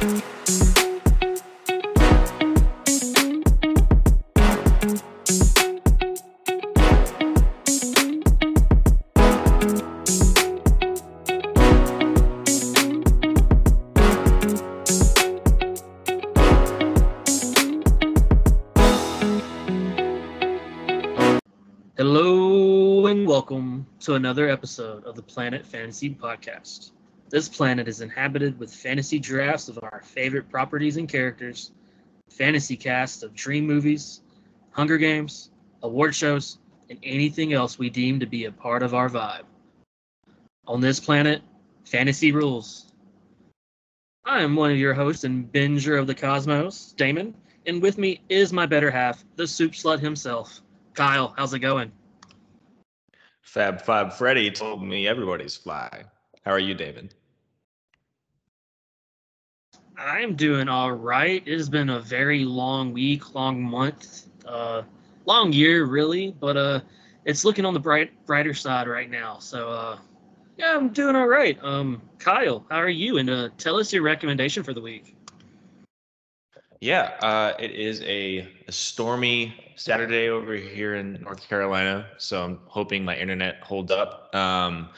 Hello and welcome to another episode of the Planet Fantasy Podcast. This planet is inhabited with fantasy drafts of our favorite properties and characters, fantasy casts of dream movies, Hunger Games, award shows, and anything else we deem to be a part of our vibe. On this planet, fantasy rules. I am one of your hosts and binger of the cosmos, Damon, and with me is my better half, the soup slut himself. Kyle, how's it going? Fab Fab Freddy told me everybody's fly. How are you, David? I'm doing all right. It has been a very long week, long month, uh, long year, really, but uh, it's looking on the bright, brighter side right now. So, uh, yeah, I'm doing all right. Um, Kyle, how are you? And uh, tell us your recommendation for the week. Yeah, uh, it is a, a stormy Saturday over here in North Carolina, so I'm hoping my internet holds up. Um,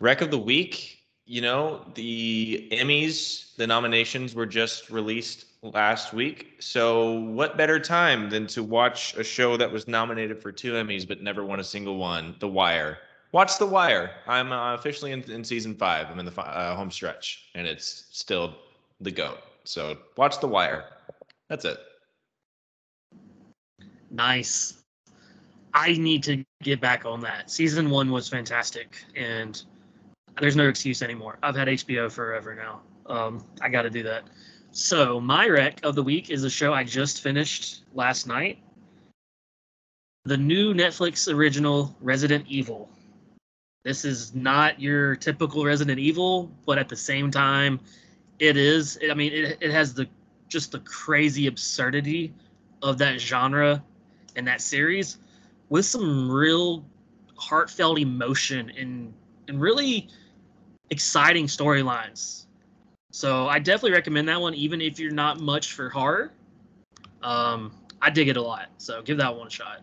rec of the week, you know, the Emmys, the nominations were just released last week. So, what better time than to watch a show that was nominated for two Emmys but never won a single one? The Wire. Watch The Wire. I'm uh, officially in, in, season five. I'm in the uh, home stretch, and it's still the goat. So, watch The Wire. That's it. Nice. I need to get back on that. Season one was fantastic, and there's no excuse anymore. I've had HBO forever now. Um, I got to do that. So my rec of the week is a show I just finished last night. The new Netflix original Resident Evil. This is not your typical Resident Evil, but at the same time, it is. I mean, it, it has the just the crazy absurdity of that genre and that series with some real heartfelt emotion and and really exciting storylines. So I definitely recommend that one, even if you're not much for horror. Um, I dig it a lot. So give that one a shot.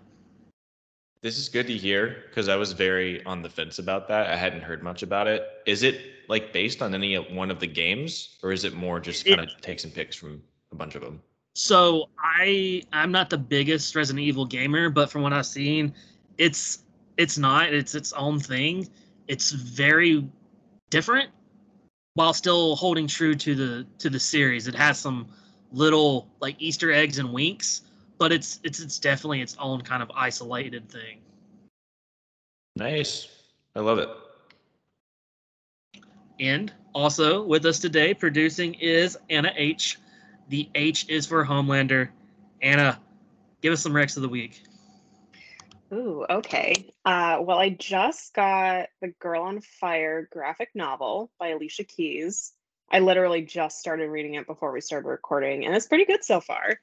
This is good to hear because I was very on the fence about that. I hadn't heard much about it. Is it like based on any one of the games, or is it more just kind of takes and picks from a bunch of them? So I I'm not the biggest Resident Evil gamer, but from what I've seen, it's it's not. It's its own thing. It's very different while still holding true to the to the series. It has some little like Easter eggs and winks, but it's it's it's definitely its own kind of isolated thing. Nice. I love it. And also with us today producing is Anna H. The H is for Homelander. Anna, give us some Recs of the week. Ooh, okay. Uh, well, I just got the Girl on Fire graphic novel by Alicia Keys. I literally just started reading it before we started recording, and it's pretty good so far.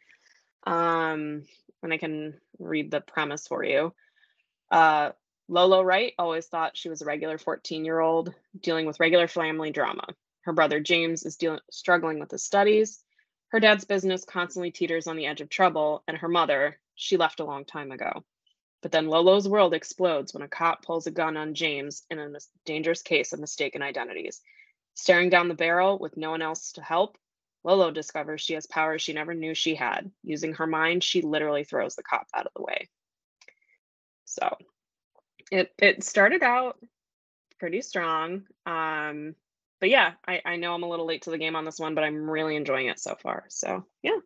Um, and I can read the premise for you. Uh, Lolo Wright always thought she was a regular 14 year old dealing with regular family drama. Her brother James is dealing struggling with his studies. Her dad's business constantly teeters on the edge of trouble, and her mother, she left a long time ago. But then Lolo's world explodes when a cop pulls a gun on James in a dangerous case of mistaken identities. Staring down the barrel with no one else to help, Lolo discovers she has powers she never knew she had. Using her mind, she literally throws the cop out of the way. So it it started out pretty strong. Um, but yeah, I, I know I'm a little late to the game on this one, but I'm really enjoying it so far. So yeah.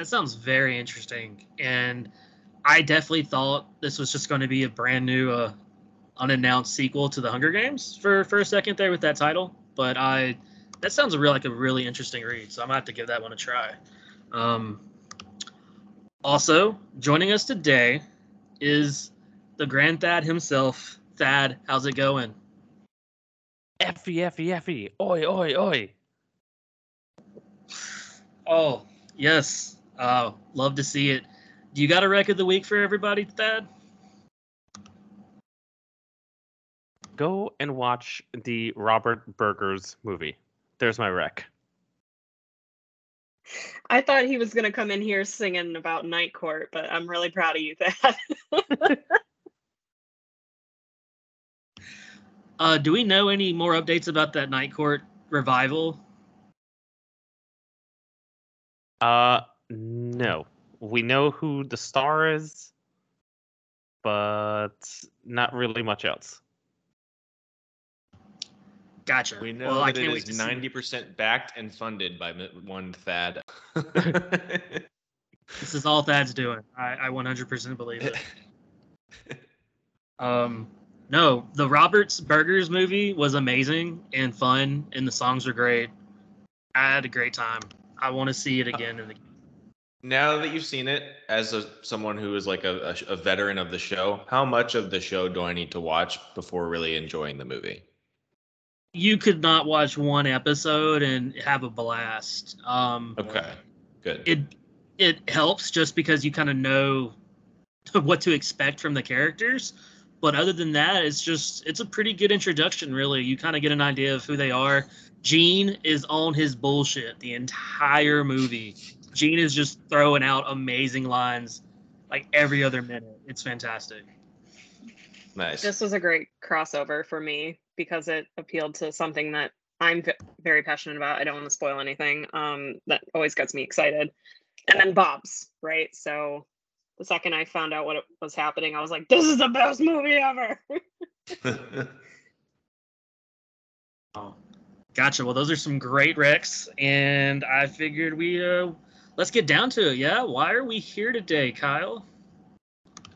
That sounds very interesting. And I definitely thought this was just going to be a brand new uh, unannounced sequel to the Hunger Games for, for a second there with that title. But I that sounds real like a really interesting read. So I'm gonna have to give that one a try. Um, also, joining us today is the Grand Thad himself, Thad, how's it going? Effie, Effie, Effie. Oi, oi, oi. Oh, yes. Uh, love to see it. Do you got a rec of the week for everybody, Thad? go and watch the Robert Burgers movie. There's my rec. I thought he was gonna come in here singing about Night Court, but I'm really proud of you, Thad. Uh, do we know any more updates about that Night Court revival? Uh, no. We know who the star is, but not really much else. Gotcha. We know well, I that can't it wait to it. ninety percent backed and funded by one Thad. This is all Thad's doing. I, I 100% believe it. Um, no, the Roberts Burgers movie was amazing and fun, and the songs were great. I had a great time. I want to see it again and again. Now that you've seen it, as a, someone who is like a, a, a veteran of the show, how much of the show do I need to watch before really enjoying the movie? You could not watch one episode and have a blast. Um, Okay, good. it it helps just because you kind of know what to expect from the characters but other than that it's just it's a pretty good introduction really you kind of get an idea of who they are gene is on his bullshit the entire movie gene is just throwing out amazing lines like every other minute it's fantastic nice. this was a great crossover for me because it appealed to something that I'm v- very passionate about. I don't want to spoil anything. Um, that always gets me excited. And then Bob's, right? So the second I found out what it was happening, I was like, "This is the best movie ever." oh gotcha well those are some great recs and i figured we uh let's get down to it yeah why are we here today kyle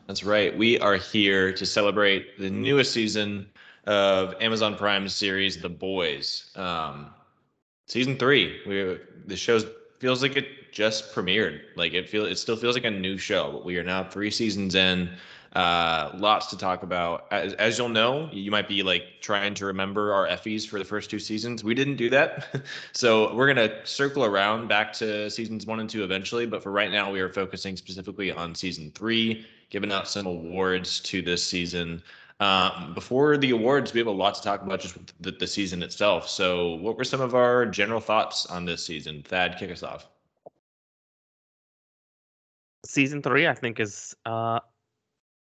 That's right. We are here to celebrate the newest season of Amazon Prime series, The Boys. Um, season three. We the show feels like it just premiered. Like it feel it still feels like a new show, but we are now three seasons in. Uh, lots to talk about. As, as you'll know, you might be like trying to remember our Effies for the first two seasons. We didn't do that, so we're gonna circle around back to seasons one and two eventually. But for right now, we are focusing specifically on season three, giving out some awards to this season. Um, before the awards, we have a lot to talk about just the, the season itself. So, what were some of our general thoughts on this season? Thad, kick us off. Season three, I think, is uh,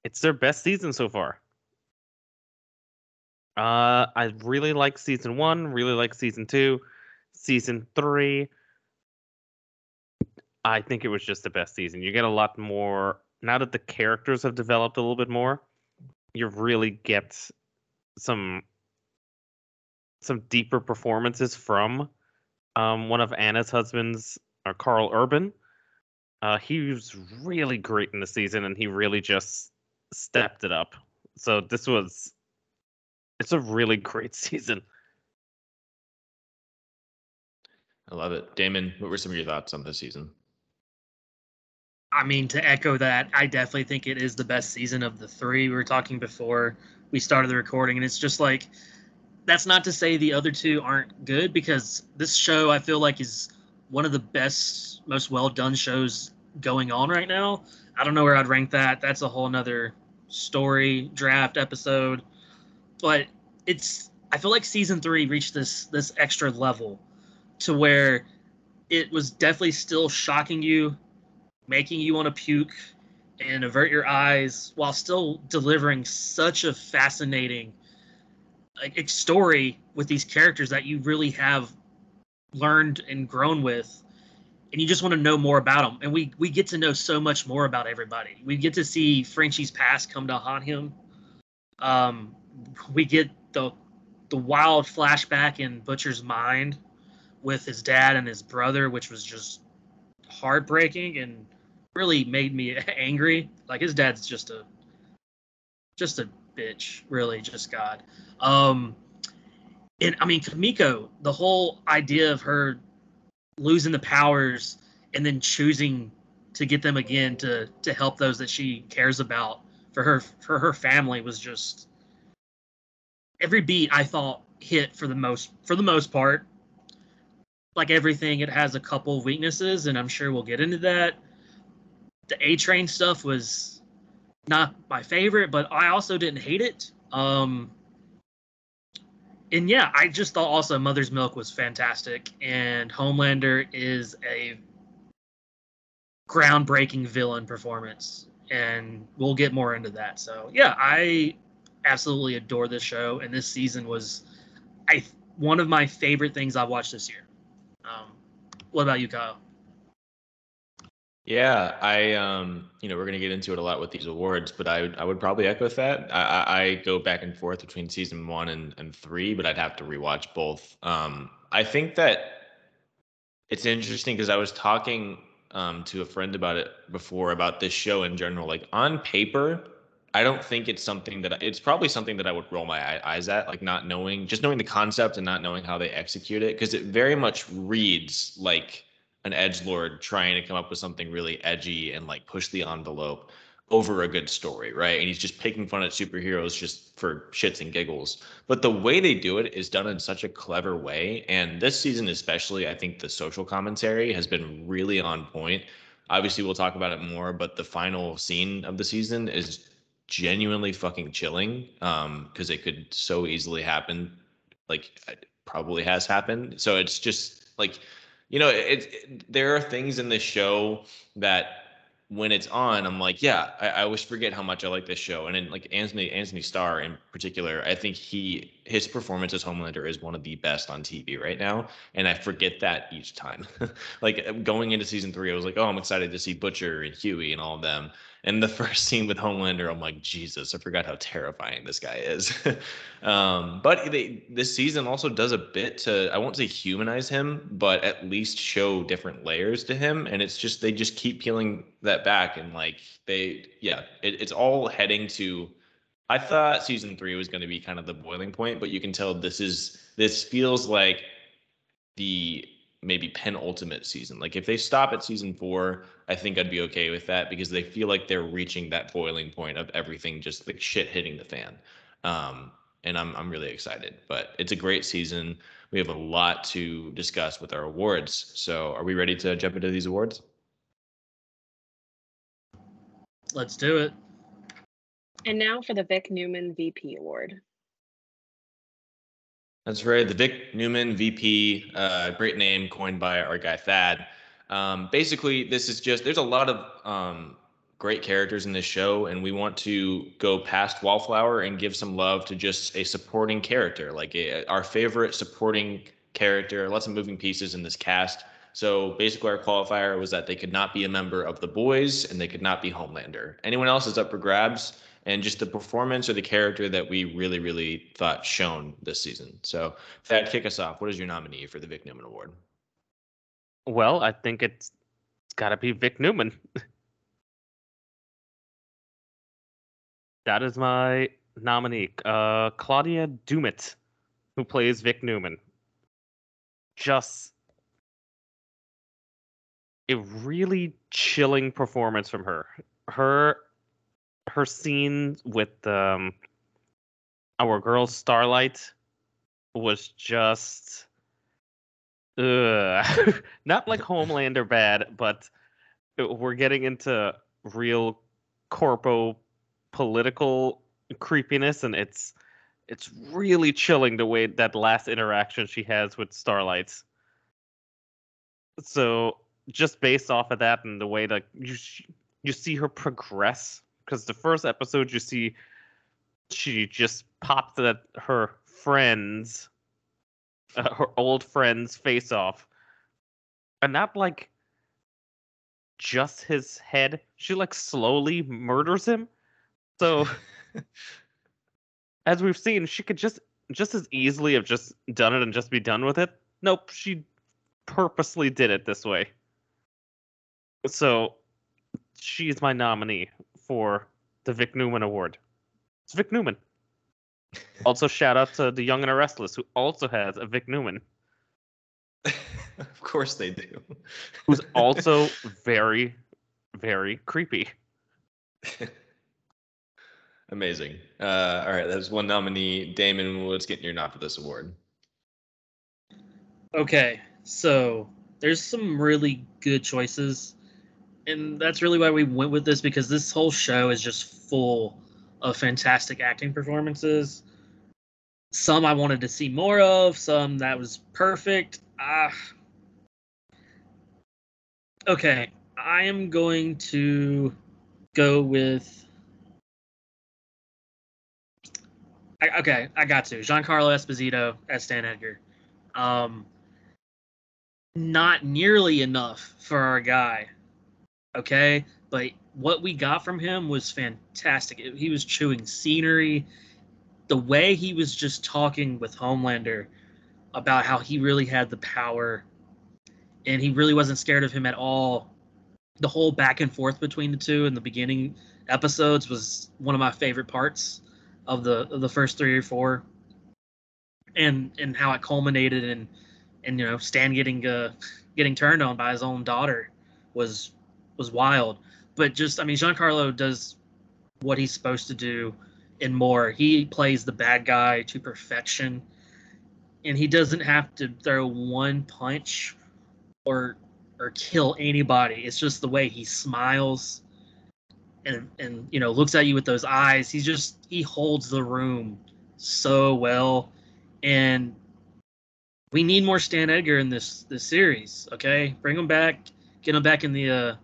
it's their best season so far. Uh, I really like season one. Really like season two. Season three, I think it was just the best season. You get a lot more now that the characters have developed a little bit more. You really get some some deeper performances from um, one of Anna's husbands, uh, Karl Urban. Uh, he was really great in the season, and he really just stepped it up. So this was, it's a really great season. I love it. Damon, what were some of your thoughts on this season? I mean, to echo that, I definitely think it is the best season of the three. We were talking before we started the recording, and it's just like that's not to say the other two aren't good because this show I feel like is one of the best, most well done shows going on right now. I don't know where I'd rank that. That's a whole nother story draft episode. But it's I feel like season three reached this this extra level to where it was definitely still shocking you making you want to puke and avert your eyes while still delivering such a fascinating like story with these characters that you really have learned and grown with and you just want to know more about them and we we get to know so much more about everybody we get to see frenchie's past come to haunt him um we get the the wild flashback in butcher's mind with his dad and his brother which was just heartbreaking and really made me angry. Like his dad's just a just a bitch, really, just God. Um and I mean Kimiko, the whole idea of her losing the powers and then choosing to get them again to to help those that she cares about for her for her family was just every beat I thought hit for the most for the most part. Like everything, it has a couple weaknesses, and I'm sure we'll get into that the A Train stuff was not my favorite, but I also didn't hate it. Um, and yeah, I just thought also Mother's Milk was fantastic, and Homelander is a groundbreaking villain performance, and we'll get more into that. So yeah, I absolutely adore this show, and this season was, I one of my favorite things I've watched this year. Um, what about you, Kyle? Yeah, I um, you know, we're gonna get into it a lot with these awards, but I I would probably echo that. I, I, go back and forth between season one and, and three, but I'd have to rewatch both. Um, I think that it's interesting because I was talking um to a friend about it before about this show in general. Like on paper, I don't think it's something that it's probably something that I would roll my eyes at, like not knowing, just knowing the concept and not knowing how they execute it, because it very much reads like an edge lord trying to come up with something really edgy and like push the envelope over a good story, right? And he's just picking fun at superheroes just for shits and giggles. But the way they do it is done in such a clever way. And this season, especially, I think the social commentary has been really on point. Obviously, we'll talk about it more, but the final scene of the season is genuinely fucking chilling um because it could so easily happen like probably has happened so it's just like you know, it, it, there are things in this show that when it's on, I'm like, yeah, I, I, always forget how much I like this show. And like Anthony Anthony Starr in particular, I think he his performance as Homelander is one of the best on TV right now, and I forget that each time. like going into season three, I was like, oh, I'm excited to see Butcher and Hughie and all of them. And the first scene with Homelander, I'm like, Jesus, I forgot how terrifying this guy is. um, but they, this season also does a bit to, I won't say humanize him, but at least show different layers to him. And it's just, they just keep peeling that back. And like, they, yeah, it, it's all heading to, I thought season three was going to be kind of the boiling point, but you can tell this is, this feels like the maybe penultimate season. Like if they stop at season four, I think I'd be okay with that because they feel like they're reaching that boiling point of everything just like shit hitting the fan. Um, and I'm I'm really excited. But it's a great season. We have a lot to discuss with our awards. So are we ready to jump into these awards? Let's do it. And now for the Vic Newman VP Award. That's right. The Vic Newman VP, uh, great name coined by our guy Thad. Um, basically, this is just there's a lot of um, great characters in this show, and we want to go past Wallflower and give some love to just a supporting character, like a, our favorite supporting character. Lots of moving pieces in this cast. So basically, our qualifier was that they could not be a member of the boys and they could not be Homelander. Anyone else is up for grabs and just the performance or the character that we really, really thought shone this season. So, Thad, kick us off. What is your nominee for the Vic Newman Award? Well, I think it's, it's got to be Vic Newman. that is my nominee, uh, Claudia Doumit, who plays Vic Newman. Just a really chilling performance from her. Her her scene with um our girl Starlight was just not like Homelander bad, but we're getting into real corpo political creepiness and it's it's really chilling the way that last interaction she has with Starlight. So just based off of that and the way that you you see her progress because the first episode you see she just popped at her friends uh, her old friends face off. And not like just his head she like slowly murders him. So as we've seen she could just just as easily have just done it and just be done with it. Nope she purposely did it this way. So she's my nominee for the Vic Newman Award. It's Vic Newman. also, shout out to the Young and the Restless, who also has a Vic Newman. of course they do. who's also very, very creepy. Amazing. Uh, all right, that's one nominee. Damon, let's get your nod for this award. Okay, so there's some really good choices and that's really why we went with this because this whole show is just full of fantastic acting performances. some I wanted to see more of, some that was perfect. Ah. okay, I am going to go with. I, okay, I got to Giancarlo Esposito as Stan Edgar. Um, not nearly enough for our guy. Okay, but what we got from him was fantastic. He was chewing scenery. The way he was just talking with Homelander about how he really had the power and he really wasn't scared of him at all. The whole back and forth between the two in the beginning episodes was one of my favorite parts of the of the first three or four, and and how it culminated in and you know Stan getting uh getting turned on by his own daughter was was wild. But just I mean Giancarlo does what he's supposed to do and more. He plays the bad guy to perfection. And he doesn't have to throw one punch or or kill anybody. It's just the way he smiles and and you know looks at you with those eyes. He just he holds the room so well. And we need more Stan Edgar in this this series. Okay, bring him back, get him back in the uh,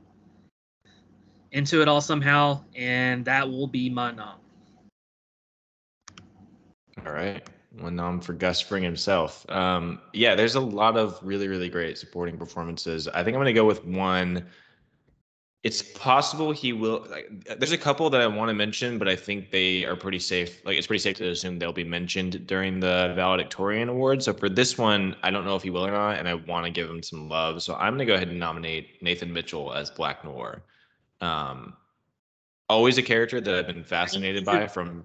into it all somehow, and that will be my nom. All right, one nom for Gus Fring himself. Um, yeah, there's a lot of really really great supporting performances. I think I'm gonna go with one it's possible he will. Like, there's a couple that I want to mention, but I think they are pretty safe. Like it's pretty safe to assume they'll be mentioned during the valedictorian award. So for this one, I don't know if he will or not, and I want to give him some love. So I'm gonna go ahead and nominate Nathan Mitchell as Black Noir. Um, always a character that I've been fascinated by from.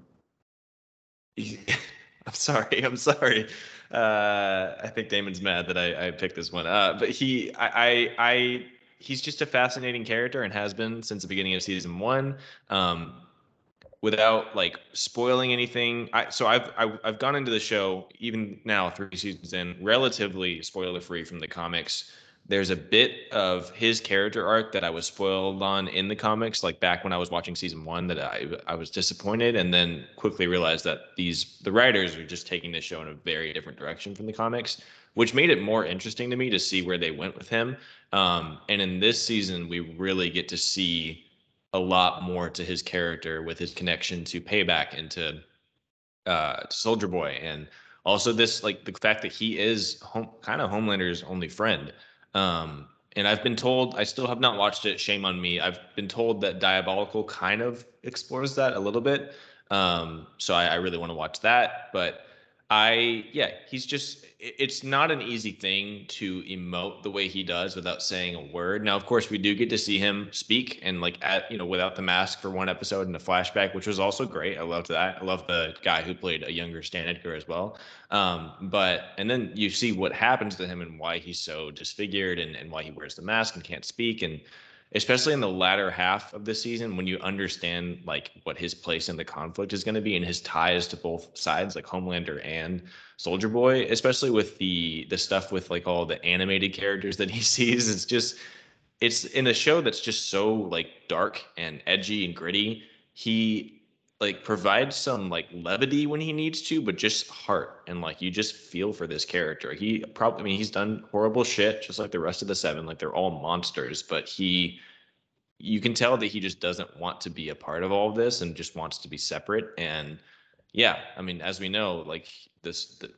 I'm sorry. I'm sorry. Uh, I think Damon's mad that I, I picked this one. Uh, but he, I, I, I he's just a fascinating character and has been since the beginning of season one. Um, without like spoiling anything, I so I've I, have i have gone into the show even now three seasons in relatively spoiler free from the comics. There's a bit of his character arc that I was spoiled on in the comics, like back when I was watching season one, that I I was disappointed, and then quickly realized that these the writers were just taking this show in a very different direction from the comics which made it more interesting to me to see where they went with him. Um, and in this season, we really get to see a lot more to his character with his connection to Payback and to, uh, to Soldier Boy, and also this like the fact that he is home, kind of Homelander's only friend. Um, and I've been told I still have not watched it. Shame on me. I've been told that Diabolical kind of explores that a little bit. Um, so I, I really want to watch that, but I yeah, he's just it's not an easy thing to emote the way he does without saying a word. Now, of course, we do get to see him speak and like at you know without the mask for one episode in a flashback, which was also great. I loved that. I love the guy who played a younger Stan Edgar as well. Um, but and then you see what happens to him and why he's so disfigured and, and why he wears the mask and can't speak and especially in the latter half of the season when you understand like what his place in the conflict is going to be and his ties to both sides like homelander and soldier boy especially with the the stuff with like all the animated characters that he sees. It's just it's in a show that's just so like dark and edgy and gritty. He like provides some like levity when he needs to but just heart and like you just feel for this character. He probably i mean he's done horrible shit just like the rest of the seven like they're all monsters but he you can tell that he just doesn't want to be a part of all of this and just wants to be separate. And yeah i mean as we know like this the,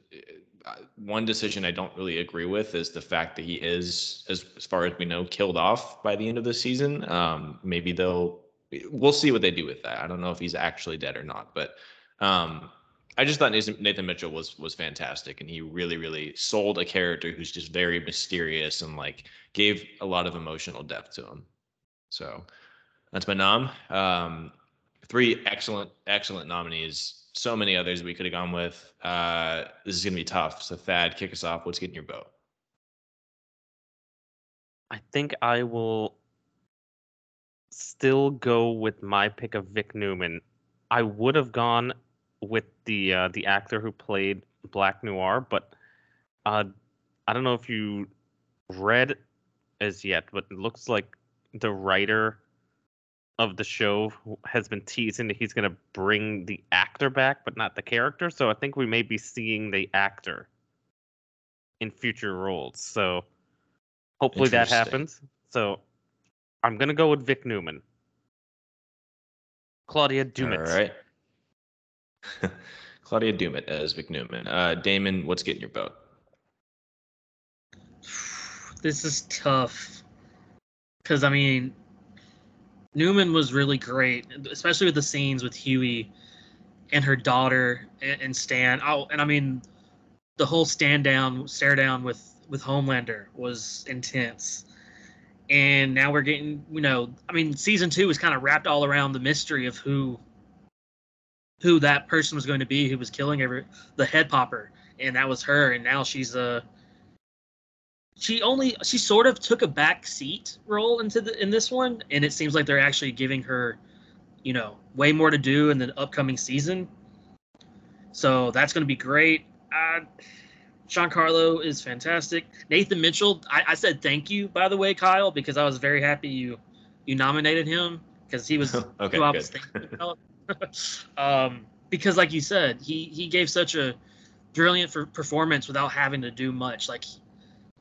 uh, one decision i don't really agree with is the fact that he is as, as far as we know killed off by the end of the season. Um maybe they'll we'll see what they do with that. I don't know if he's actually dead or not, but um, I just thought Nathan Mitchell was was fantastic, and he really really sold a character who's just very mysterious and like gave a lot of emotional depth to him. So that's my nom. Um, three excellent excellent nominees. So many others we could have gone with. Uh, this is gonna be tough. So Thad, kick us off. What's getting your vote? I think I will still go with my pick of Vic Newman. I would have gone with the uh, the actor who played Black Noir, but uh, I don't know if you read as yet, but it looks like the writer of the show has been teasing that he's going to bring the actor back, but not the character. So I think we may be seeing the actor in future roles. So hopefully that happens. So I'm going to go with Vic Newman. Claudia Dumas. All right. Claudia Doumit as Vic Newman. Uh, Damon, what's getting your vote? This is tough. Because, I mean, Newman was really great, especially with the scenes with Hughie and her daughter and, and Stan. Oh, and I mean, the whole stand down, stare down with, with Homelander was intense. And now we're getting, you know, I mean, season two was kind of wrapped all around the mystery of who who that person was going to be who was killing every the head popper. And that was her. And now she's a she only she sort of took a back seat role into the in this one. And it seems like they're actually giving her you know way more to do in the upcoming season. So that's going to be great. Uh Giancarlo is fantastic nathan mitchell I, I said thank you by the way kyle because i was very happy you you nominated him because he was okay, who I good. was thinking about. um, because, like you said, he he gave such a brilliant for performance without having to do much. Like he,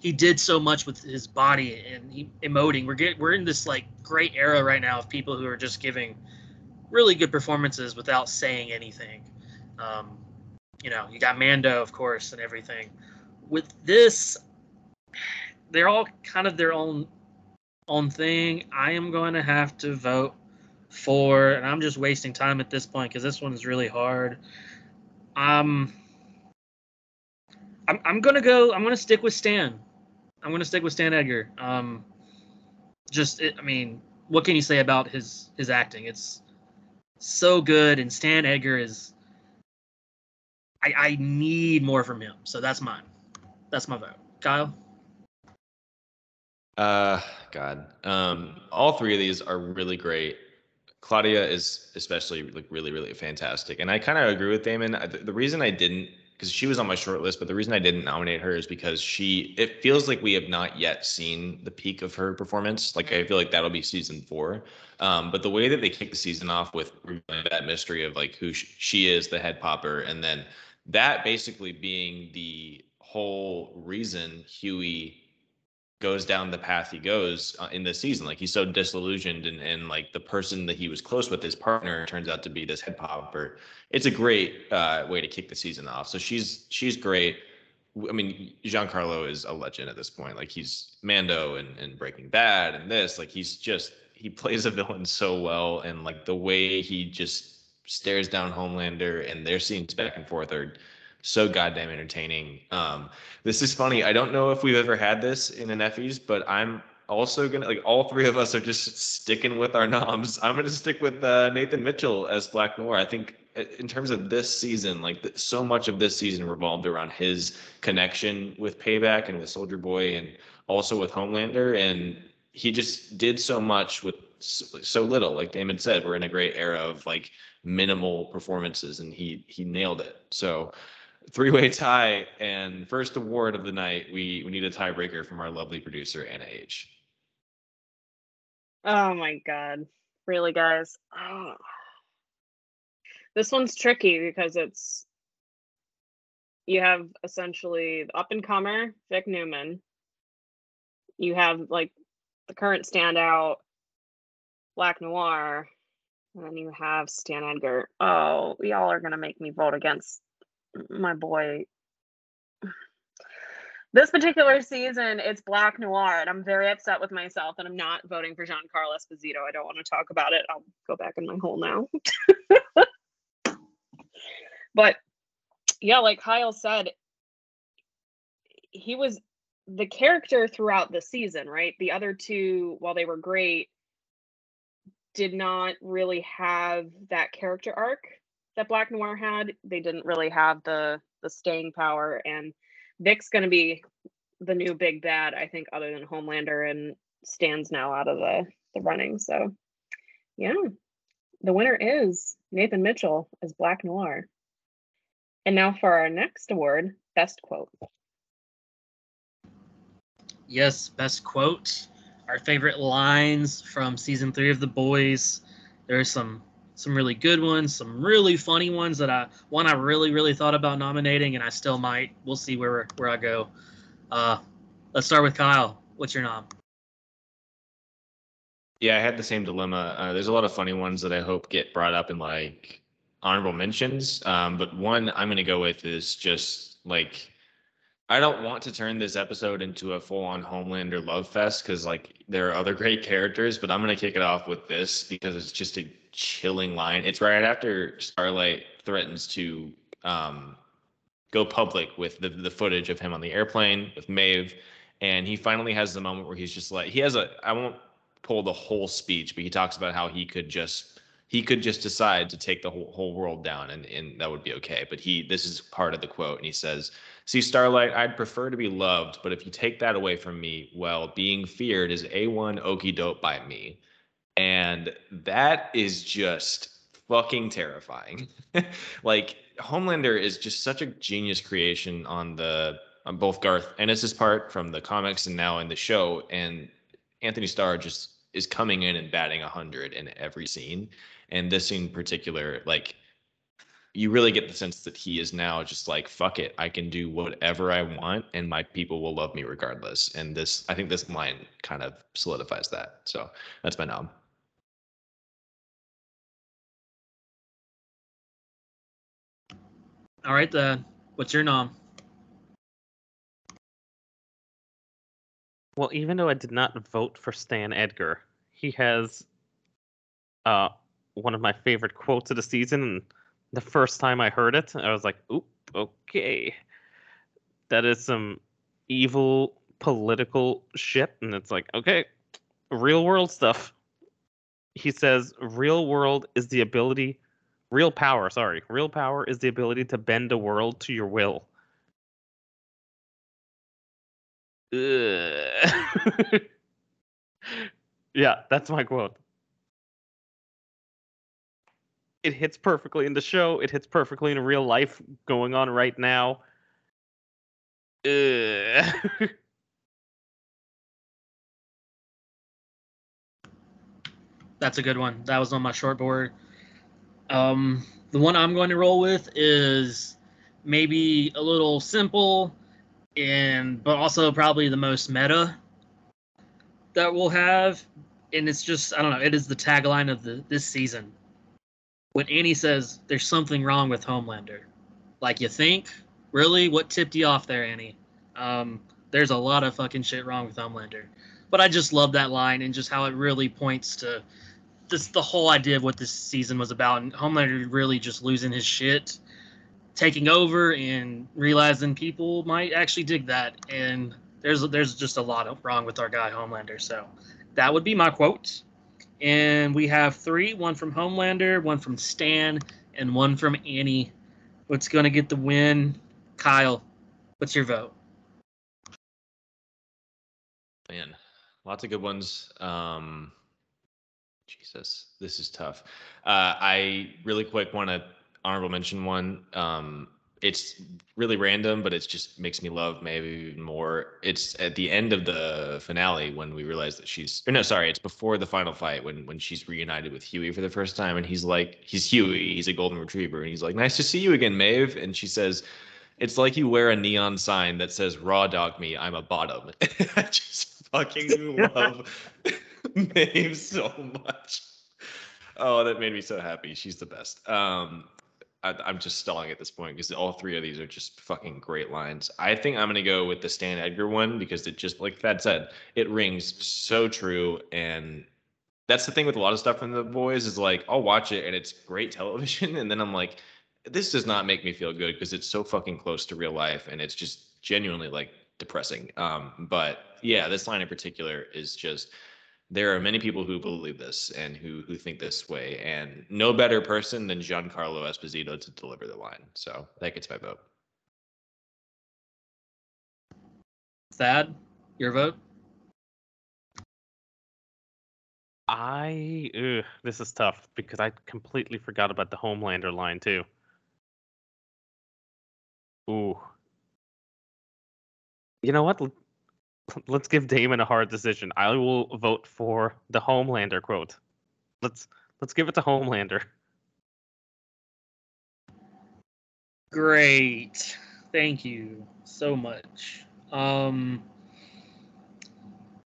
he did so much with his body and he emoting. We're get we're in this like great era right now of people who are just giving really good performances without saying anything. Um, you know, you got Mando, of course, and everything. With this, they're all kind of their own own thing. I am going to have to vote for, and I'm just wasting time at this point because this one is really hard. Um, I'm I'm gonna go. I'm gonna stick with Stan. I'm gonna stick with Stan Edgar. Um, just it, I mean, what can you say about his his acting? It's so good, and Stan Edgar is. I I need more from him, so that's mine. That's my vote. Kyle. Uh, God. Um, all three of these are really great. Claudia is especially like really, really fantastic, and I kind of agree with Damon. The, the reason I didn't, because she was on my short list, but the reason I didn't nominate her is because she. It feels like we have not yet seen the peak of her performance. Like I feel like that'll be season four. Um, but the way that they kick the season off with that mystery of like who sh- she is, the head popper, and then that basically being the whole reason Hughie goes down the path he goes uh, in this season. Like he's so disillusioned, and, and like the person that he was close with, his partner, turns out to be this head popper. It's a great uh, way to kick the season off. So she's she's great. I mean, Giancarlo is a legend at this point. Like he's Mando and, and Breaking Bad and this. Like he's just he plays a villain so well, and like the way he just stares down Homelander and their scenes back and forth are so goddamn entertaining. Um, this is funny. I don't know if we've ever had this in an Effie's, but I'm also gonna like all three of us are just sticking with our noms. I'm gonna stick with uh, Nathan Mitchell as Black Noir. I think uh, in terms of this season, like th- so much of this season revolved around his connection with Payback and with Soldier Boy, and also with Homelander, and he just did so much with so, little. Like Damon said, we're in a great era of like minimal performances, and he he nailed it. So three-way tie and first award of the night. We we need a tiebreaker from our lovely producer Anna H. Oh my god. Really, guys? Oh. This one's tricky because it's you have essentially the up and comer, Vic Newman. You have like the current standout, Black Noir, and then you have Stan Edgar. Oh, y'all are gonna make me vote against my boy. This particular season, it's Black Noir, and I'm very upset with myself that I'm not voting for Giancarlo Esposito. I don't want to talk about it. I'll go back in my hole now. but yeah, like Kyle said, he was the character throughout the season, right? The other two, while they were great, did not really have that character arc that Black Noir had. They didn't really have the the staying power and Vic's going to be the new big bad, I think, other than Homelander and stands now out of the, the running. So, yeah, the winner is Nathan Mitchell as Black Noir. And now for our next award, Best Quote. Yes, best quote. Our favorite lines from season three of The Boys. There are some some really good ones, some really funny ones that I one I really really thought about nominating, and I still might. We'll see where where I go. Uh, let's start with Kyle. What's your nom? Yeah, I had the same dilemma. Uh, there's a lot of funny ones that I hope get brought up in like honorable mentions. Um, but one I'm going to go with is just like I don't want to turn this episode into a full-on Homelander love fest because like there are other great characters, but I'm gonna kick it off with this because it's just a chilling line. It's right after Starlight threatens to um, go public with the the footage of him on the airplane with Maeve, and he finally has the moment where he's just like he has a I won't pull the whole speech, but he talks about how he could just he could just decide to take the whole, whole world down and, and that would be okay. But he this is part of the quote, and he says, See, Starlight, I'd prefer to be loved, but if you take that away from me, well, being feared is A1 okey dope by me. And that is just fucking terrifying. like Homelander is just such a genius creation on the on both Garth Ennis's part from the comics and now in the show. And Anthony Starr just is coming in and batting 100 in every scene. And this in particular, like you really get the sense that he is now just like fuck it i can do whatever i want and my people will love me regardless. And this i think this line kind of solidifies that. So that's my nom. All right then what's your nom? Well even though i did not vote for stan edgar he has uh one of my favorite quotes of the season and the first time I heard it, I was like, "Oop, okay, that is some evil political shit." And it's like, okay, real world stuff. He says, "Real world is the ability, real power. Sorry, real power is the ability to bend a world to your will." yeah, that's my quote it hits perfectly in the show. It hits perfectly in real life going on right now. That's a good one. That was on my short board. Um, the one I'm going to roll with is maybe a little simple, and but also probably the most meta that we'll have. And it's just I don't know. It is the tagline of the this season when Annie says there's something wrong with Homelander. Like you think? Really? What tipped you off there, Annie? Um, there's a lot of fucking shit wrong with Homelander. But I just love that line and just how it really points to just the whole idea of what this season was about. And Homelander really just losing his shit, taking over, and realizing people might actually dig that. And there's there's just a lot of wrong with our guy Homelander. So that would be my quote. And we have three one from Homelander, one from Stan, and one from Annie. What's going to get the win? Kyle, what's your vote? Man, lots of good ones. Um, Jesus, this is tough. Uh, I really quick want to honorable mention one. Um, it's really random, but it just makes me love maybe more. It's at the end of the finale when we realize that she's no, sorry, it's before the final fight when when she's reunited with Hughie for the first time, and he's like, he's Hughie, he's a golden retriever, and he's like, nice to see you again, Maeve, and she says. It's like you wear a neon sign that says "Raw dog me, I'm a bottom." I just fucking love Maeve so much. Oh, that made me so happy. She's the best. Um, I, am just stalling at this point because all three of these are just fucking great lines. I think I'm gonna go with the Stan Edgar one because it just like Thad said, it rings so true. And that's the thing with a lot of stuff from the boys is like I'll watch it and it's great television, and then I'm like, this does not make me feel good because it's so fucking close to real life and it's just genuinely like depressing. Um, but yeah, this line in particular is just there are many people who believe this and who who think this way, and no better person than Giancarlo Esposito to deliver the line. So that gets my vote. Thad, your vote. I ugh, this is tough because I completely forgot about the Homelander line too. Ooh. You know what? let's give Damon a hard decision. I will vote for the Homelander quote. Let's Let's give it to Homelander. Great. Thank you so much. Um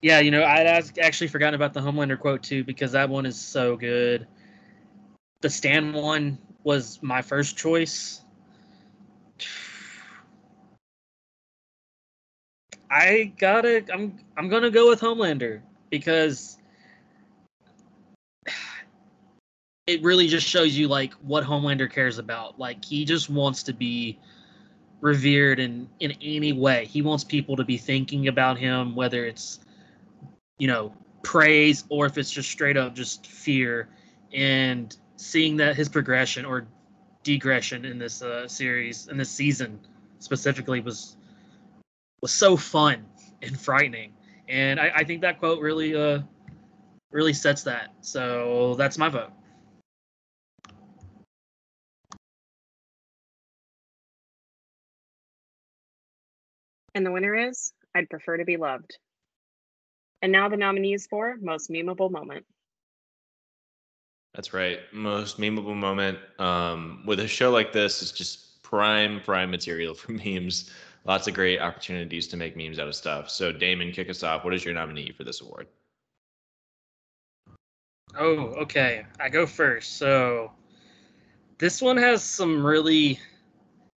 Yeah, you know, I'd actually forgotten about the Homelander quote too because that one is so good. The Stan one was my first choice. I gotta I'm I'm gonna go with Homelander because it really just shows you like what Homelander cares about. Like he just wants to be revered in in any way. He wants people to be thinking about him, whether it's you know praise or if it's just straight up just fear. And seeing that his progression or degression in this uh, series in this season specifically was was so fun and frightening. And I, I think that quote really uh really sets that. So that's my vote. And the winner is I'd prefer to be loved. And now the nominees for most memeable moment. That's right. Most memeable moment. Um, with a show like this, it's just prime, prime material for memes. Lots of great opportunities to make memes out of stuff. So, Damon, kick us off. What is your nominee for this award? Oh, okay. I go first. So this one has some really,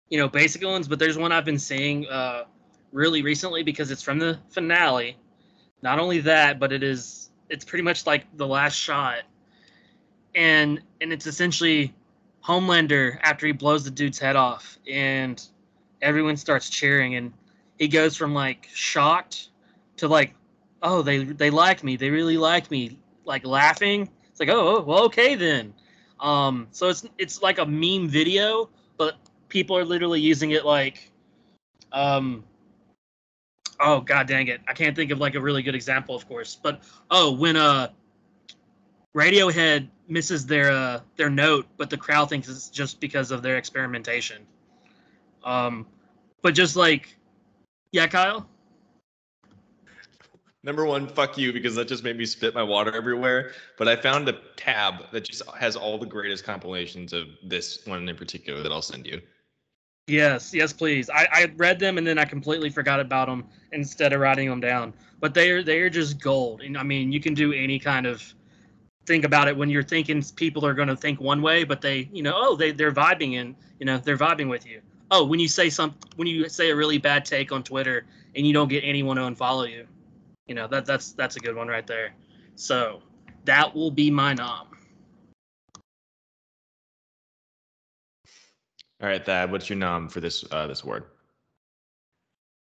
you know, basic ones, but there's one I've been seeing uh, really recently because it's from the finale. Not only that, but it is it's pretty much like the last shot, and and it's essentially Homelander after he blows the dude's head off, and everyone starts cheering, and he goes from like shocked to like, oh, they they like me, they really like me, like laughing. It's like, oh, well, okay then. Um, so it's it's like a meme video, but people are literally using it like, um, oh god dang it, I can't think of like a really good example, of course. But oh, when uh, Radiohead misses their uh their note, but the crowd thinks it's just because of their experimentation. Um, but just like, yeah, Kyle. Number one, fuck you, because that just made me spit my water everywhere. But I found a tab that just has all the greatest compilations of this one in particular that I'll send you. Yes, yes, please. I, I read them and then I completely forgot about them instead of writing them down. But they are they are just gold. And I mean, you can do any kind of think about it when you're thinking people are going to think one way, but they, you know, oh, they they're vibing and you know they're vibing with you. Oh, when you say some when you say a really bad take on Twitter and you don't get anyone to unfollow you, you know that that's that's a good one right there. So that will be my nom. All right, Thad, what's your nom for this uh, this award?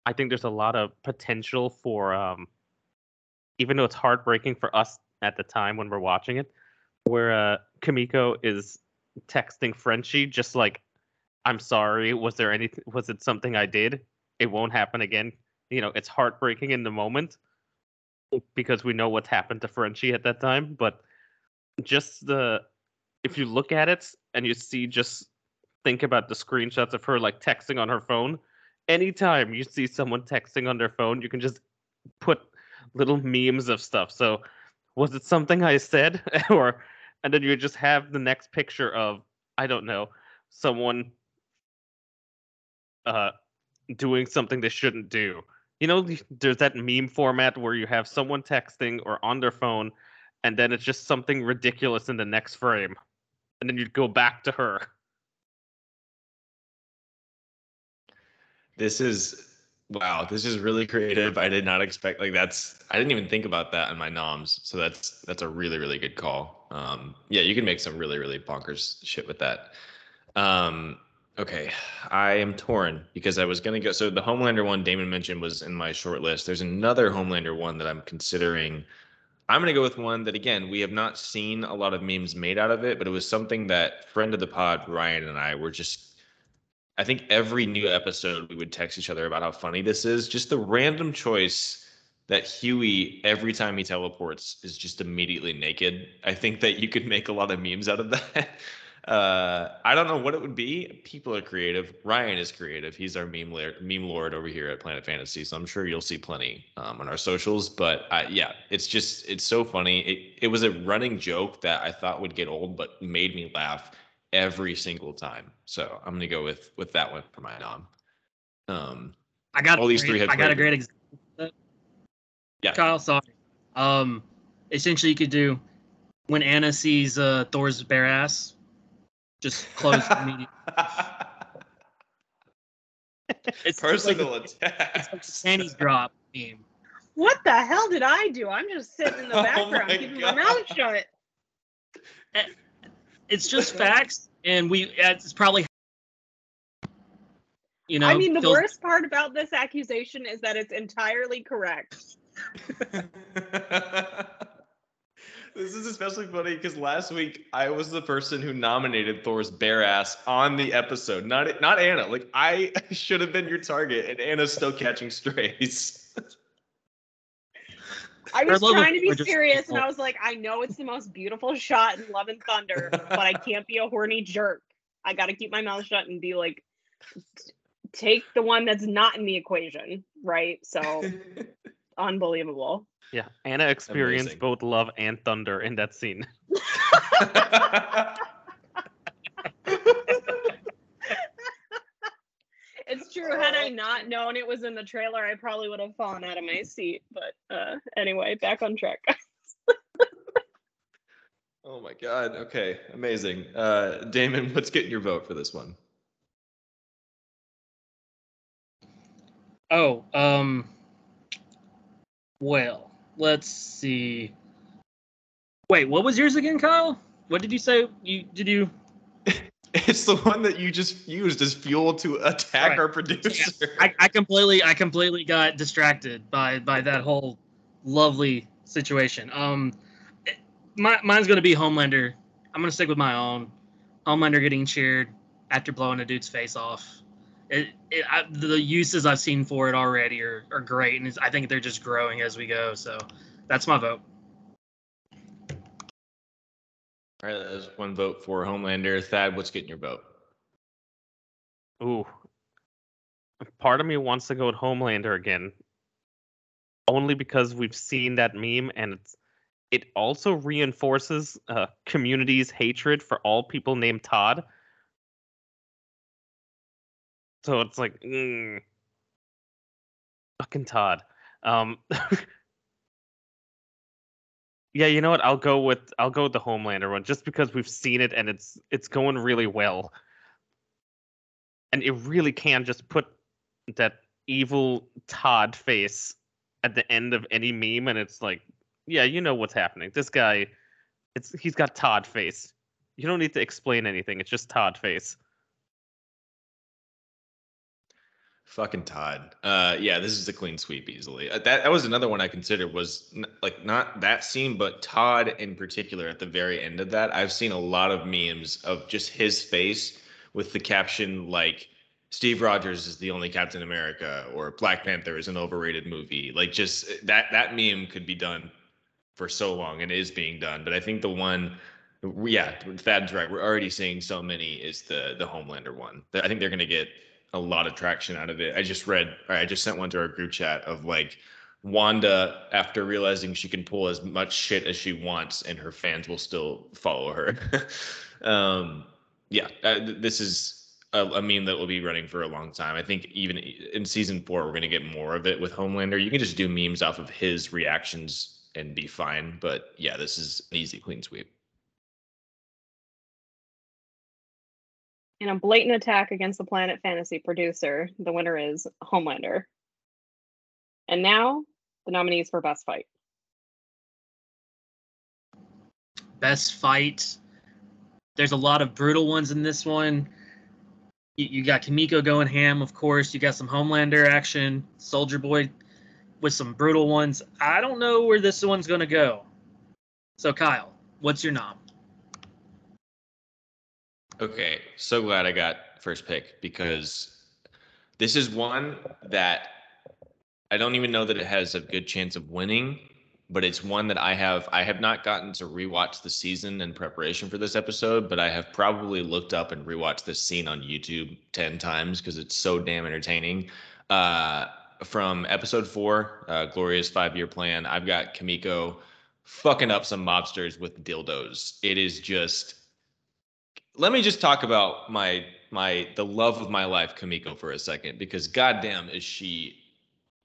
I think there's a lot of potential for, um, even though it's heartbreaking for us at the time when we're watching it, where uh, Kimiko is texting Frenchie just like, "I'm sorry. Was there anything? Was it something I did? It won't happen again." You know, it's heartbreaking in the moment because we know what's happened to Frenchie at that time, but just the if you look at it and you see just think about the screenshots of her like texting on her phone anytime you see someone texting on their phone you can just put little memes of stuff so was it something i said or and then you just have the next picture of i don't know someone uh doing something they shouldn't do you know there's that meme format where you have someone texting or on their phone and then it's just something ridiculous in the next frame and then you'd go back to her This is wow. This is really creative. I did not expect like that's. I didn't even think about that in my noms. So that's that's a really really good call. Um, yeah, you can make some really really bonkers shit with that. Um, okay, I am torn because I was gonna go. So the Homelander one Damon mentioned was in my short list. There's another Homelander one that I'm considering. I'm gonna go with one that again we have not seen a lot of memes made out of it, but it was something that friend of the pod Ryan and I were just I think every new episode we would text each other about how funny this is. Just the random choice that Hughie every time he teleports is just immediately naked. I think that you could make a lot of memes out of that. Uh, I don't know what it would be. People are creative. Ryan is creative. He's our meme lord, meme lord over here at Planet Fantasy. So I'm sure you'll see plenty um, on our socials. But I, yeah, it's just it's so funny. It it was a running joke that I thought would get old, but made me laugh every single time. So I'm gonna go with with that one for my nom. Um, I got All these great- three I got a great example. Yeah. Kyle, sorry. Um, essentially, you could do when Anna sees uh, Thor's bare ass, just close immediately. It's personal Like, attack. it's like a drop meme. What the hell did I do? I'm just sitting in the Oh background, my keeping God. my mouth shut. Eh, it's just facts, and we it's probably you know. I mean, the feels- worst part about this accusation is that it's entirely correct. this is especially funny because last week I was the person who nominated Thor's bare ass on the episode, not not Anna. Like I should have been your target, and Anna's still catching strays. I was trying to be serious, and. I was like, I know it's the most beautiful shot in Love and Thunder, but I can't be a horny jerk. I got to keep my mouth shut and be like, take the one that's not in the equation, right? So unbelievable. Yeah, Anna experienced Amazing. both love and thunder in that scene. It's true. Had I not known it was in the trailer, I probably would have fallen out of my seat. But uh, anyway, back on track. oh my god. Okay, amazing. Uh, Damon, what's getting your vote for this one? Oh, um, well, let's see. Wait, what was yours again, Kyle? What did you say? You did you? It's the one that you just used as fuel to attack Right. our producer. I, I completely, I completely got distracted by by that whole lovely situation. Um, it- my mine's gonna be Homelander. I'm gonna stick with my own. Homelander getting cheered after blowing a dude's face off. It, it I, the uses I've seen for it already are, are great, and it's, I think they're just growing as we go. So that's my vote. All right, there's one vote for Homelander. Thad, what's getting your vote? Ooh. Part of me wants to go with Homelander again. Only because we've seen that meme and it's it also reinforces uh, community's hatred for all people named Todd. So it's like, mm, fucking Todd. Um, yeah, you know what? I'll go with I'll go with the Homelander one just because we've seen it and it's it's going really well and it really can just put that evil Todd face at the end of any meme, and it's like, yeah, you know what's happening. This guy, it's he's got Todd face. You don't need to explain anything. It's just Todd face. Fucking Todd. Uh, yeah, this is a clean sweep easily. Uh, that that was another one I considered was n- like not that scene, but Todd in particular at the very end of that. I've seen a lot of memes of just his face with the caption like Steve Rogers is the only Captain America or Black Panther is an overrated movie. Like just uh, that that meme could be done for so long and is being done. But I think the one yeah, Thad's right. We're already seeing so many is the the Homelander one. I think they're gonna get a lot of traction out of it. I just read, I just sent one to our group chat of like Wanda after realizing she can pull as much shit as she wants and her fans will still follow her. um, yeah, uh, this is a, a meme that will be running for a long time. I think even in season four, we're going to get more of it with Homelander. You can just do memes off of his reactions and be fine. But yeah, this is an easy, clean sweep. In a blatant attack against the Planet Fantasy producer, the winner is Homelander. And now, the nominees for Best Fight. Best fight. There's a lot of brutal ones in this one. You, got Kimiko going ham, of course. You got some Homelander action, Soldier Boy with some brutal ones. I don't know where this one's going to go. So, Kyle, what's your nom? Okay, so glad I got first pick because this is one that I don't even know that it has a good chance of winning, but it's one that I have I have not gotten to rewatch the season in preparation for this episode, but I have probably looked up and rewatched this scene on YouTube 10 times because it's so damn entertaining. Uh, from episode four, uh, Glorious five year plan, I've got Kimiko fucking up some mobsters with dildos. It is just let me just talk about my my the love of my life, Kimiko, for a second, because goddamn is she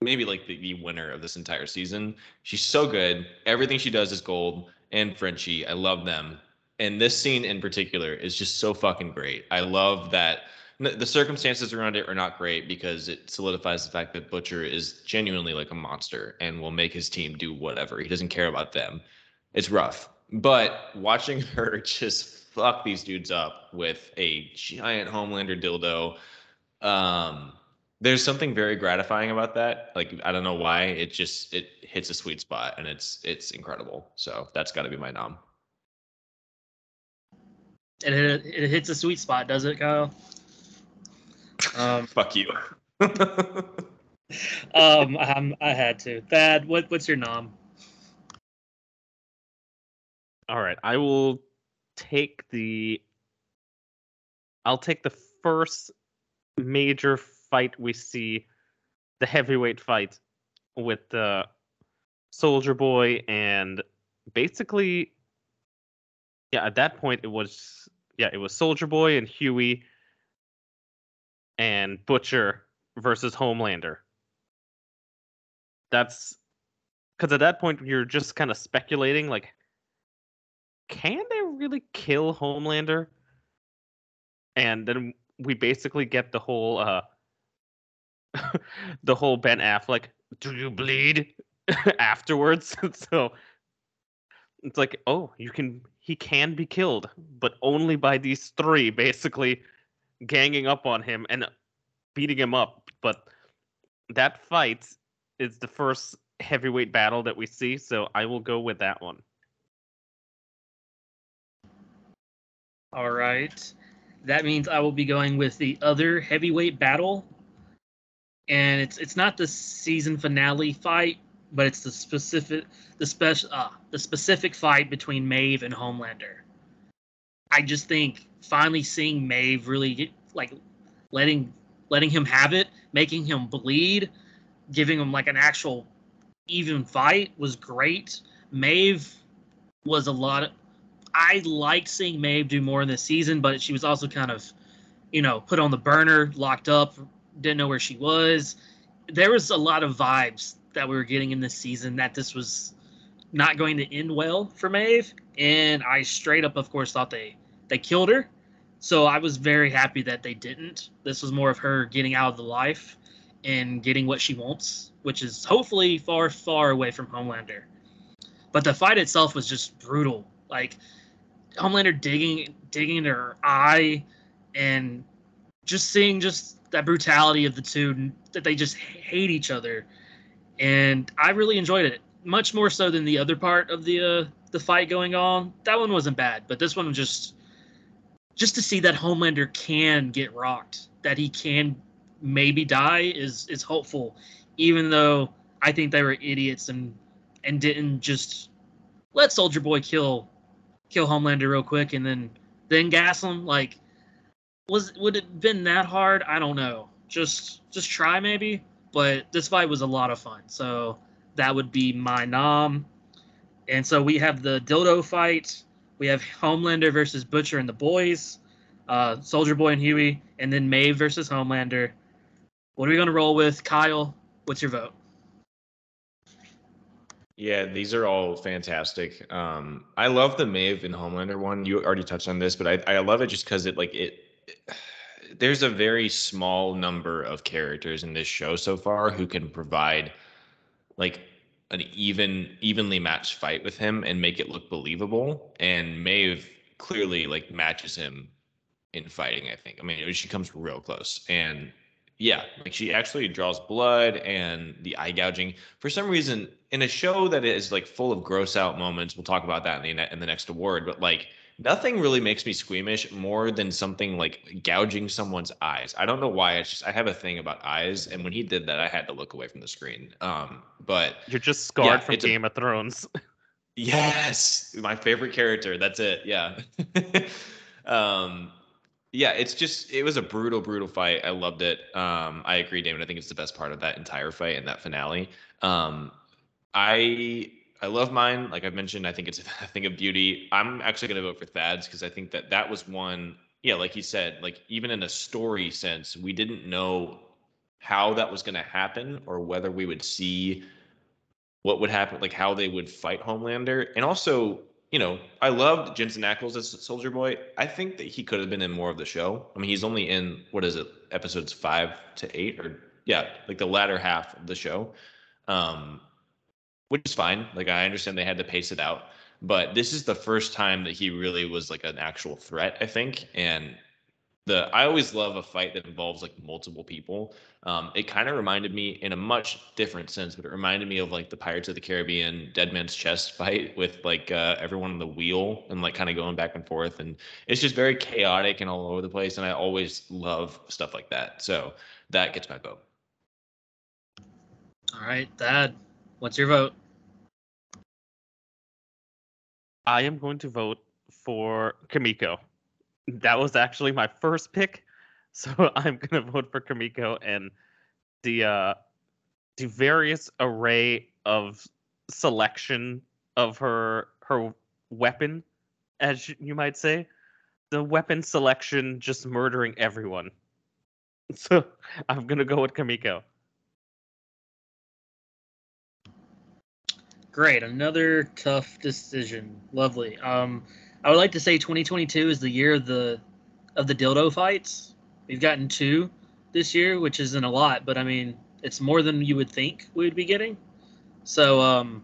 maybe like the, the winner of this entire season. She's so good. Everything she does is gold. And Frenchie, I love them. And this scene in particular is just so fucking great. I love that the circumstances around it are not great because it solidifies the fact that Butcher is genuinely like a monster and will make his team do whatever. He doesn't care about them. It's rough. But watching her just fuck these dudes up with a giant Homelander dildo, um, there's something very gratifying about that. Like I don't know why, it just it hits a sweet spot and it's it's incredible. So that's got to be my nom. It, it hits a sweet spot, does it, Kyle? Um, Fuck you. um, I'm, I had to. Thad, what what's your nom? All right, I will take the. I'll take the first major fight we see, the heavyweight fight with the Soldier Boy and basically, yeah, at that point it was yeah it was Soldier Boy and Hughie and Butcher versus Homelander. That's because at that point you're just kind of speculating like can they really kill Homelander? And then we basically get the whole uh the whole Ben Affleck, do you bleed afterwards? so it's like, oh, you can he can be killed, but only by these three basically ganging up on him and beating him up. But that fight is the first heavyweight battle that we see, so I will go with that one. All right. That means I will be going with the other heavyweight battle. And it's it's not the season finale fight, but it's the specific the special uh, the specific fight between Maeve and Homelander. I just think finally seeing Maeve really get, like letting letting him have it, making him bleed, giving him like an actual even fight was great. Maeve was a lot of I liked seeing Maeve do more in this season, but she was also kind of, you know, put on the burner, locked up, didn't know where she was. There was a lot of vibes that we were getting in this season that this was not going to end well for Maeve, and I straight up, of course, thought they they killed her. So I was very happy that they didn't. This was more of her getting out of the life and getting what she wants, which is hopefully far, far away from Homelander. But the fight itself was just brutal. Like Homelander digging digging into her eye and just seeing just that brutality of the two that they just hate each other. And I really enjoyed it much more so than the other part of the uh, the fight going on. That one wasn't bad but this one was just just to see that Homelander can get rocked that he can maybe die is is hopeful even though I think they were idiots and and didn't just let Soldier Boy kill kill Homelander real quick and then then gas him? Like, was would it been that hard? I don't know. Just just try maybe. But this fight was a lot of fun. So that would be my nom. And so we have the dildo fight. We have Homelander versus Butcher and the boys, uh, Soldier Boy and Hughie, and then Maeve versus Homelander. What are we gonna roll with, Kyle? What's your vote? Yeah, these are all fantastic. Um, I love the Maeve and Homelander one. You already touched on this, but I, I love it just because it like it, it. There's a very small number of characters in this show so far who can provide like an even evenly matched fight with him and make it look believable. And Maeve clearly like matches him in fighting. I think. I mean, she comes real close, and yeah, like she actually draws blood and the eye gouging. For some reason, in a show that is like full of gross out moments, we'll talk about that in the in the next award. But like nothing really makes me squeamish more than something like gouging someone's eyes. I don't know why. It's just I have a thing about eyes, and when he did that, I had to look away from the screen. Um, but You're just scarred Yeah, from it's a- Game of Thrones. Yes, my favorite character. That's it. Yeah. um, yeah, it's just it was a brutal, brutal fight. I loved it. Um, I agree, Damon. I think it's the best part of that entire fight and that finale. Um, I I love mine. Like I've mentioned, I think it's a thing of beauty. I'm actually going to vote for Thad's because I think that that was one. Yeah, like you said, like even in a story sense, we didn't know how that was going to happen or whether we would see what would happen, like how they would fight Homelander. And also, you know, I loved Jensen Ackles as Soldier Boy. I think that he could have been in more of the show. I mean, he's only in what is it, episodes five to eight, or yeah, like the latter half of the show, um, which is fine. Like I understand they had to pace it out, but this is the first time that he really was like an actual threat. I think, and the I always love a fight that involves like multiple people. Um, it kind of reminded me in a much different sense, but it reminded me of like the Pirates of the Caribbean Dead Man's Chest fight with like uh, everyone on the wheel and like kind of going back and forth, and it's just very chaotic and all over the place. And I always love stuff like that, so that gets my vote. All right, Dad, what's your vote? I am going to vote for Kimiko. That was actually my first pick, so I'm to vote for Kimiko and the uh, the various array of selection of her her weapon, as you might say, the weapon selection just murdering everyone. So I'm gonna go with Kimiko. Great, another tough decision. Lovely. Um, I would like to say 2022 is the year of the of the dildo fights. We've gotten two this year, which isn't a lot, but I mean it's more than you would think we would be getting. So, um,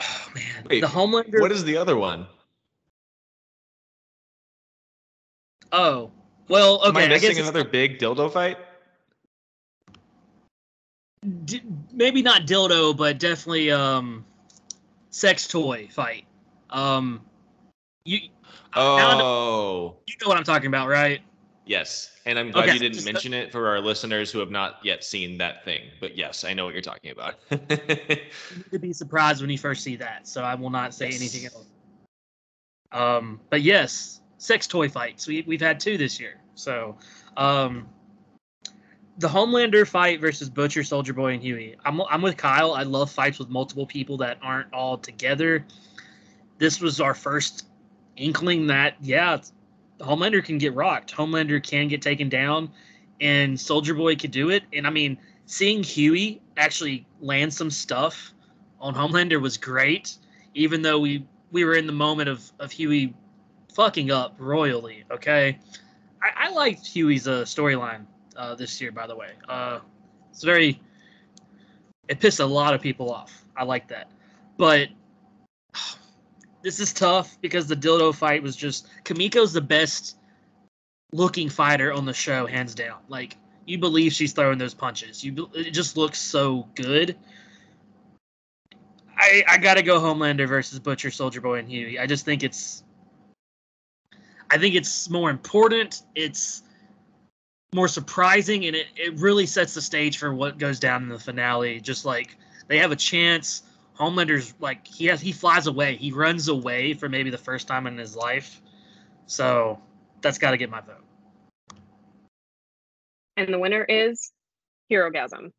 oh man, Wait, the Homelander. What is the other one? Oh, well, okay. I I, missing guess another big dildo fight? d- maybe not dildo, but definitely um, sex toy fight. Um, you Oh, you know what I'm talking about, right? yes. And I'm glad Okay, you didn't just- mention it for our listeners who have not yet seen that thing. But yes, I know what you're talking about. You need to be surprised when you first see that. So I will not say anything else. Um, but yes, sex toy fights. We we've had two this year. So, um, the Homelander fight versus Butcher, Soldier Boy, and Hughie. I'm I'm with Kyle. I love fights with multiple people that aren't all together. This was our first inkling that yeah, Homelander can get rocked. Homelander can get taken down, and Soldier Boy could do it. And I mean, seeing Hughie actually land some stuff on Homelander was great, even though we we were in the moment of of Hughie fucking up royally. Okay, I, I liked Hughie's uh, storyline uh, this year. By the way, uh, it's very it pissed a lot of people off. I like that, but this is tough because the dildo fight was just Kimiko's the best looking fighter on the show, hands down. Like you believe she's throwing those punches. You it just looks so good. I I gotta go Homelander versus Butcher, Soldier Boy, and Hughie. I just think it's I think it's more important. It's more surprising, and it, it really sets the stage for what goes down in the finale. Just like they have a chance. Homelander's like he has he flies away. He runs away for maybe the first time in his life. So that's got to get my vote. And the winner is Herogasm.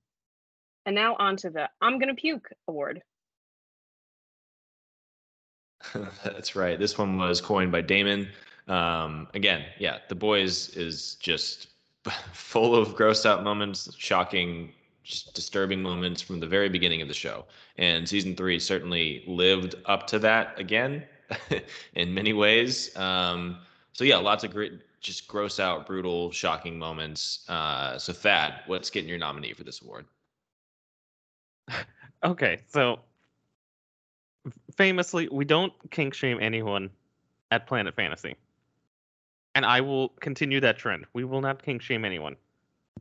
And now on to the I'm Gonna Puke award. That's right. This one was coined by Damon. Um, again, yeah, the boys is just full of grossed out moments, shocking, just disturbing moments from the very beginning of the show. And season three certainly lived up to that again in many ways. Um, so yeah, lots of great, just gross out, brutal, shocking moments. Uh, so Thad, what's getting your nominee for this award? Okay, so famously, we don't kink shame anyone at Planet Fantasy. And I will continue that trend. We will not kink shame anyone.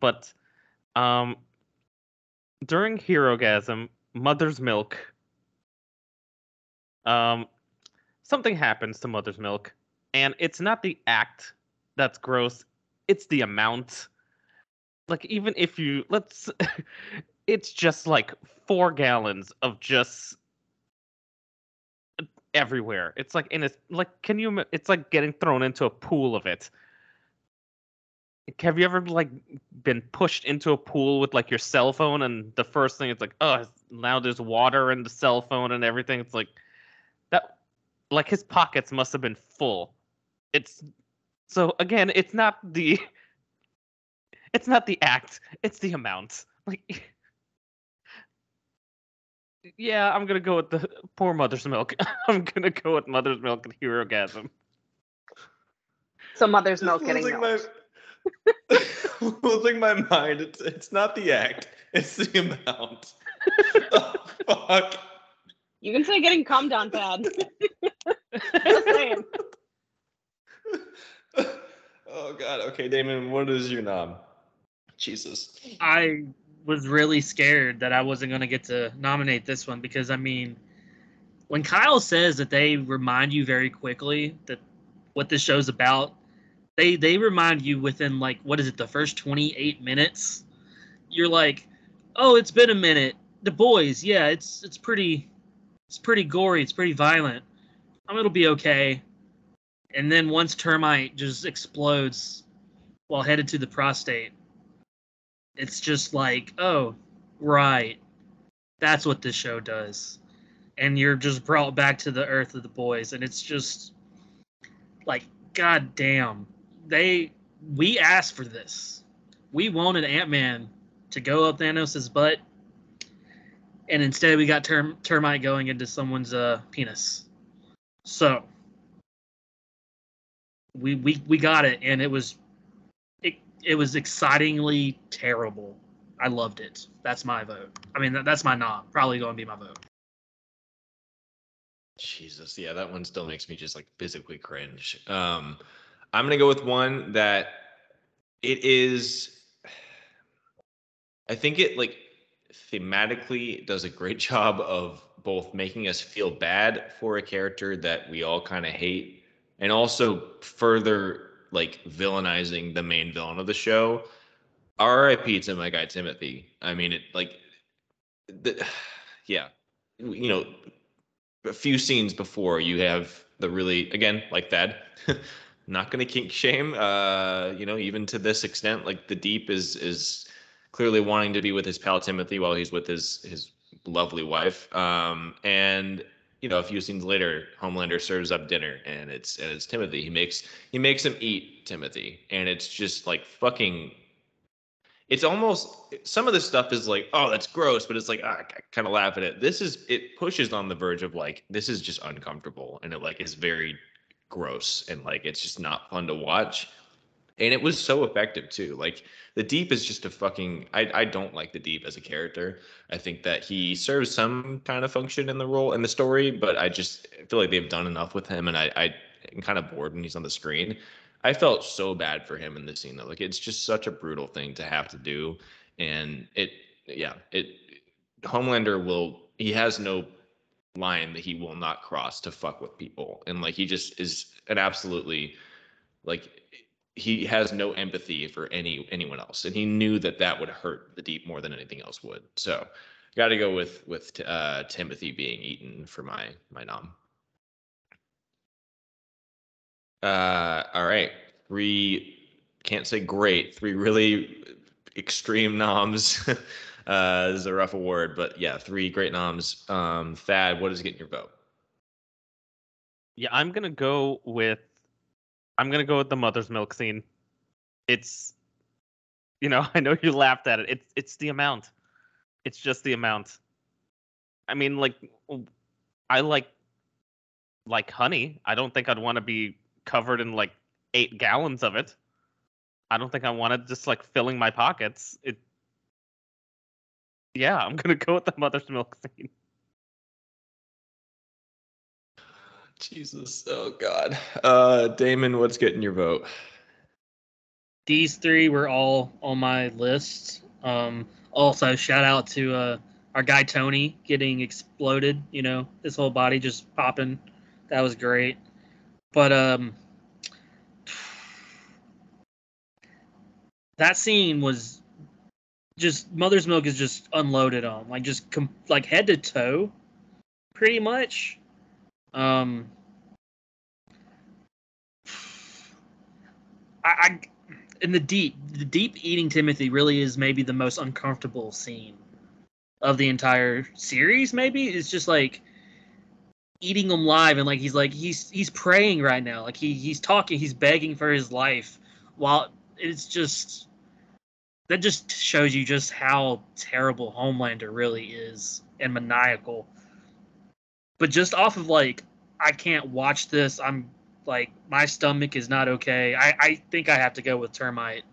But um during Herogasm, Mother's Milk, um something happens to mother's milk, and it's not the act that's gross; it's the amount. Like even if you let's, it's just like four gallons of just everywhere. It's like in a like can you it's like getting thrown into a pool of it. Have you ever like been pushed into a pool with like your cell phone and the first thing it's like oh now there's water in the cell phone and everything it's like that like his pockets must have been full. It's so again it's not the it's not the act it's the amount like yeah, I'm gonna go with the poor mother's milk. I'm gonna go with mother's milk and herogasm. So mother's Just milk getting losing milked. my losing my mind. It's it's not the act. It's the amount. oh, fuck. You can say getting calmed down pad. Just saying. oh god. Okay, Damon. What is your nom? Jesus. I was really scared that I wasn't going to get to nominate this one because I mean, when Kyle says that they remind you very quickly that what this show's about, they they remind you within like what is it the first 28 minutes. You're like, "Oh, it's been a minute. The boys, yeah, it's it's pretty it's pretty gory, it's pretty violent. Um, it'll be okay." And then once Termite just explodes while headed to the prostate, it's just like, oh, right. That's what this show does. And you're just brought back to the earth of the boys. And it's just like, god damn. They we asked for this. We wanted Ant-Man to go up Thanos' butt. And instead we got term, termite going into someone's uh penis. So we we we got it and it was it it was excitingly terrible. I loved it. That's my vote. I mean, that, that's my nom. Probably going to be my vote. Jesus, yeah, that one still makes me just like physically cringe. Um, I'm gonna go with one that it is. I think it like thematically does a great job of both making us feel bad for a character that we all kind of hate, and also further like villainizing the main villain of the show. R.I.P. to my guy Timothy. I mean, it like, the, yeah, you know, a few scenes before you have the really again like that not gonna kink shame uh you know even to this extent like the deep is is clearly wanting to be with his pal timothy while he's with his his lovely wife. Um and you know a few scenes later homelander serves up dinner and it's and it's timothy. He makes he makes him eat timothy. And it's just like fucking it's almost some of this stuff is like oh that's gross but it's like ah, i kind of laugh at it. This is it pushes on the verge of like this is just uncomfortable and it like is very gross and like it's just not fun to watch and it was so effective too like the deep is just a fucking I, I don't like the deep as a character i think that he serves some kind of function in the role in the story but i just feel like they've done enough with him and i i am kind of bored when he's on the screen I felt so bad for him in this scene though. Like it's just such a brutal thing to have to do. And it yeah, it Homelander will he has no line that he will not cross to fuck with people. And like he just is an absolutely like he has no empathy for any anyone else. And he knew that that would hurt the deep more than anything else would. So got to go with with uh, Timothy being eaten for my my nom. Uh, all right. Three, can't say great, three really extreme noms. uh, this is a rough award, but yeah, three great noms. Um, Thad, what is getting your vote? Yeah, I'm gonna go with I'm gonna go with the mother's milk scene. It's you know, I know you laughed at it. It's it's the amount. It's just the amount. I mean, like I like like honey. I don't think I'd want to be covered in like eight gallons of it. I don't think I want wanted just like filling my pockets. It yeah, I'm gonna go with the mother's milk scene. Jesus, oh God. Uh, Damon, what's getting your vote? These three were all on my list. Um, also, shout out to uh, our guy Tony getting exploded. You know, his whole body just popping. That was great. But um that scene was just mother's milk is just unloaded on like just com- like head to toe pretty much. Um I, I in the deep the deep eating timothy really is maybe the most uncomfortable scene of the entire series maybe. It's just like eating him live and like he's like he's he's praying right now. Like he he's talking he's begging for his life while it's just that just shows you just how terrible homelander really is and maniacal but just off of like i can't watch this i'm like my stomach is not okay i i think i have to go with termite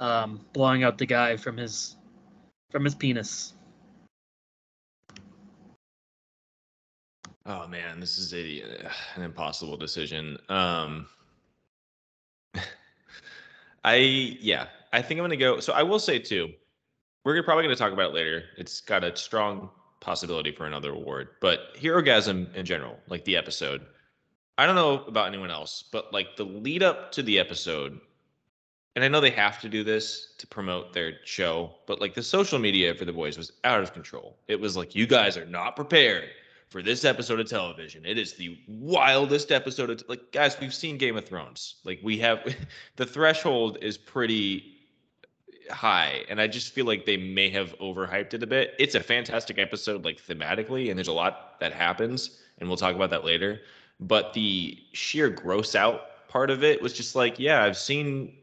um blowing up the guy from his from his penis Oh man, this is a an impossible decision. Um I yeah, I think I'm gonna go. So I will say too, we're probably gonna talk about it later. It's got a strong possibility for another award, but Herogasm in general, like the episode. I don't know about anyone else, but like the lead up to the episode, and I know they have to do this to promote their show, but like the social media for the boys was out of control. It was like you guys are not prepared for this episode of television. It is the wildest episode of like guys, we've seen Game of Thrones. Like we have the threshold is pretty high and I just feel like they may have overhyped it a bit. It's a fantastic episode like thematically and there's a lot that happens and we'll talk about that later. But the sheer gross out part of it was just like, yeah, I've seen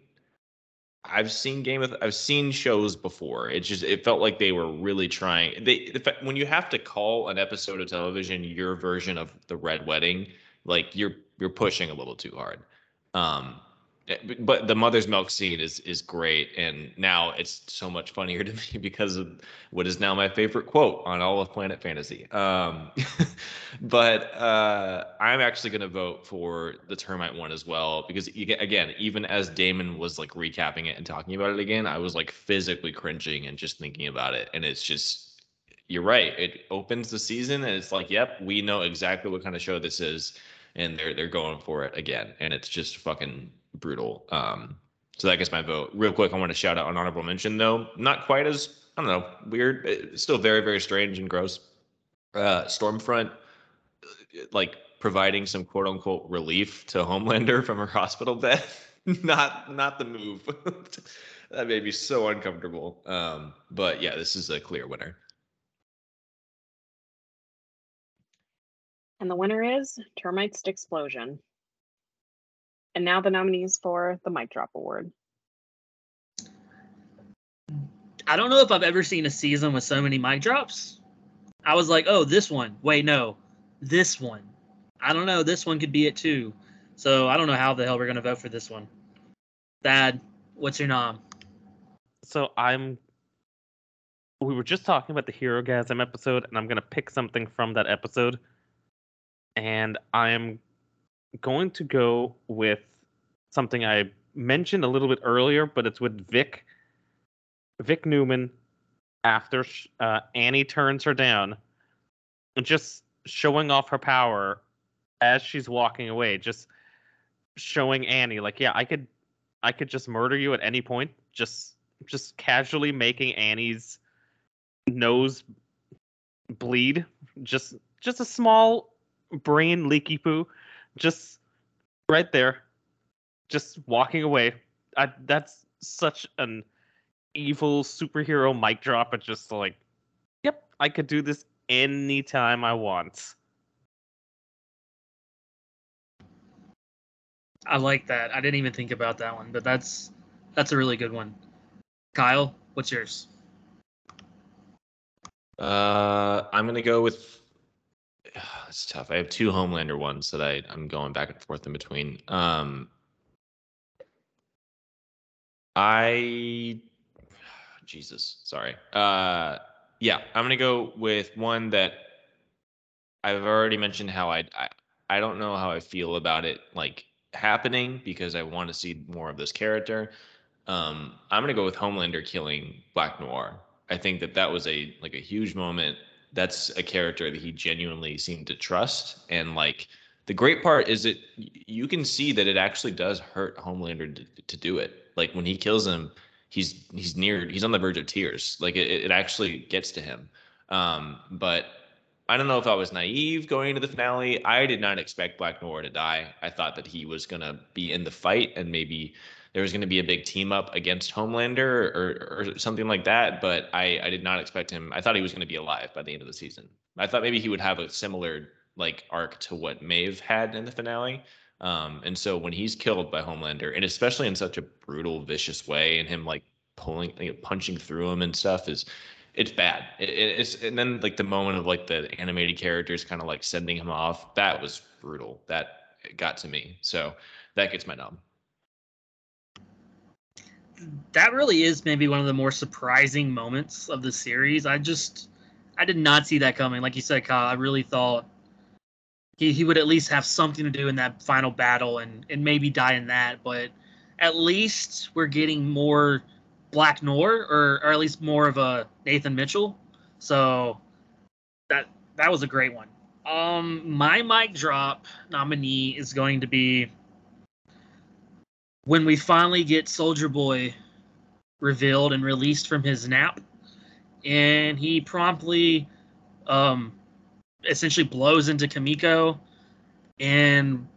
I've seen Game of I've seen shows before. It just it felt like they were really trying. They when you have to call an episode of television your version of the Red Wedding, like you're you're pushing a little too hard. Um, but the mother's milk scene is is great and now it's so much funnier to me because of what is now my favorite quote on all of planet fantasy. Um, but uh, i'm actually going to vote for the termite one as well because again even as damon was like recapping it and talking about it again i was like physically cringing and just thinking about it and it's just you're right it opens the season and it's like yep we know exactly what kind of show this is and they're they're going for it again and it's just fucking brutal. Um, so that gets my vote. Real quick, I want to shout out an honorable mention though. Not quite as I don't know weird. It's still very very strange and gross. Uh, Stormfront, like providing some quote unquote relief to Homelander from her hospital bed. not not the move. that made me so uncomfortable. Um, but yeah, this is a clear winner. And the winner is Termites Explosion. And now the nominees for the Mic Drop Award. I don't know if I've ever seen a season with so many mic drops. I was like, oh, this one. Wait, no, this one. I don't know. This one could be it too. So I don't know how the hell we're gonna vote for this one. Dad, what's your nom? So I'm. We were just talking about the Herogasm episode, and I'm gonna pick something from that episode, and I am going to go with something I mentioned a little bit earlier, but it's with Vic. Vic Neuman after uh, Annie turns her down, and just showing off her power as she's walking away, just showing Annie like, yeah, I could, I could just murder you at any point. Just, just casually making Annie's nose bleed. Just, just a small brain leaky poo just right there, just walking away. I, that's such an evil superhero mic drop. It's just like, yep, I could do this anytime I want. I like that. I didn't even think about that one, but that's that's a really good one. Kyle, what's yours? Uh, I'm gonna go with it's tough. I have two Homelander ones that I I'm going back and forth in between. Um, I Jesus, sorry. Uh, yeah, I'm gonna go with one that I've already mentioned how I I, I don't know how I feel about it like happening because I want to see more of this character. Um, I'm gonna go with Homelander killing Black Noir. I think that that was a like a huge moment that's a character that he genuinely seemed to trust and like the great part is that you can see that it actually does hurt Homelander to, to do it. Like when he kills him, he's he's near he's on the verge of tears. Like it, it actually gets to him. Um, but I don't know if I was naive going into the finale. I did not expect Black Noir to die. I thought that he was gonna be in the fight and maybe there was going to be a big team up against Homelander or, or something like that. But I, I did not expect him. I thought he was going to be alive by the end of the season. I thought maybe he would have a similar like arc to what Maeve had in the finale. Um, and so when he's killed by Homelander, and especially in such a brutal, vicious way, and him like pulling, punching through him and stuff is it's bad. It, it's and then like the moment of like the animated characters kind of like sending him off. That was brutal. That got to me. So that gets my numb. That really is maybe one of the more surprising moments of the series. I just I did not see that coming. Like you said, Kyle, I really thought he, he would at least have something to do in that final battle and, and maybe die in that. But at least we're getting more Black Noir or, or at least more of a Nathan Mitchell. So that that was a great one. Um, my mic drop nominee is going to be when we finally get Soldier Boy revealed and released from his nap, and he promptly, um, essentially blows into Kimiko, and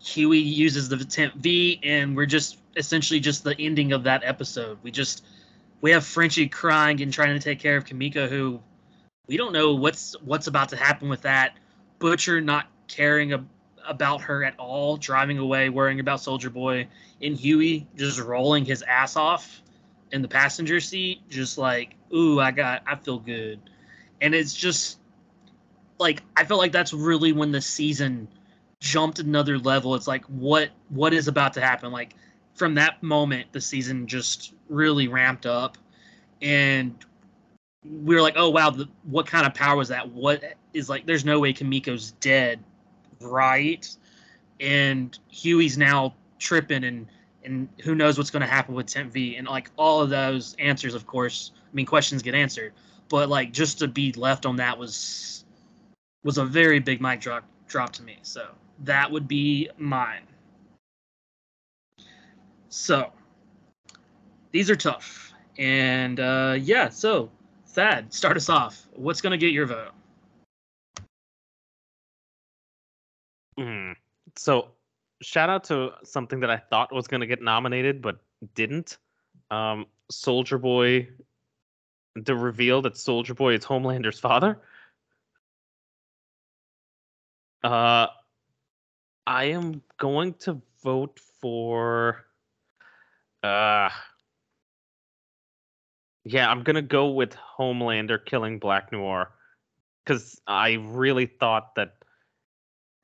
Hughie uses the temp V, and we're just essentially just the ending of that episode. We just we have Frenchie crying and trying to take care of Kimiko, who we don't know what's what's about to happen with that. Butcher not caring ab- about her at all, driving away, worrying about Soldier Boy, and Hughie just rolling his ass off in the passenger seat, just like, ooh, I got, I feel good, and it's just like I felt like that's really when the season jumped another level. It's like what what is about to happen? Like from that moment, the season just really ramped up, and we were like, oh wow, the, what kind of power was that? What is like? There's no way Kimiko's dead, right? And Hughie's now tripping, and and who knows what's going to happen with Temp V, and like all of those answers, of course. I mean, questions get answered, but like just to be left on that was was a very big mic drop drop to me. So that would be mine. So these are tough. And uh, yeah, so Thad, start us off. What's going to get your vote? Mm. So, shout out to something that I thought was going to get nominated but didn't. Um, Soldier Boy, the reveal that Soldier Boy is Homelander's father. Uh, I am going to vote for. Uh, yeah, I'm gonna go with Homelander killing Black Noir because I really thought that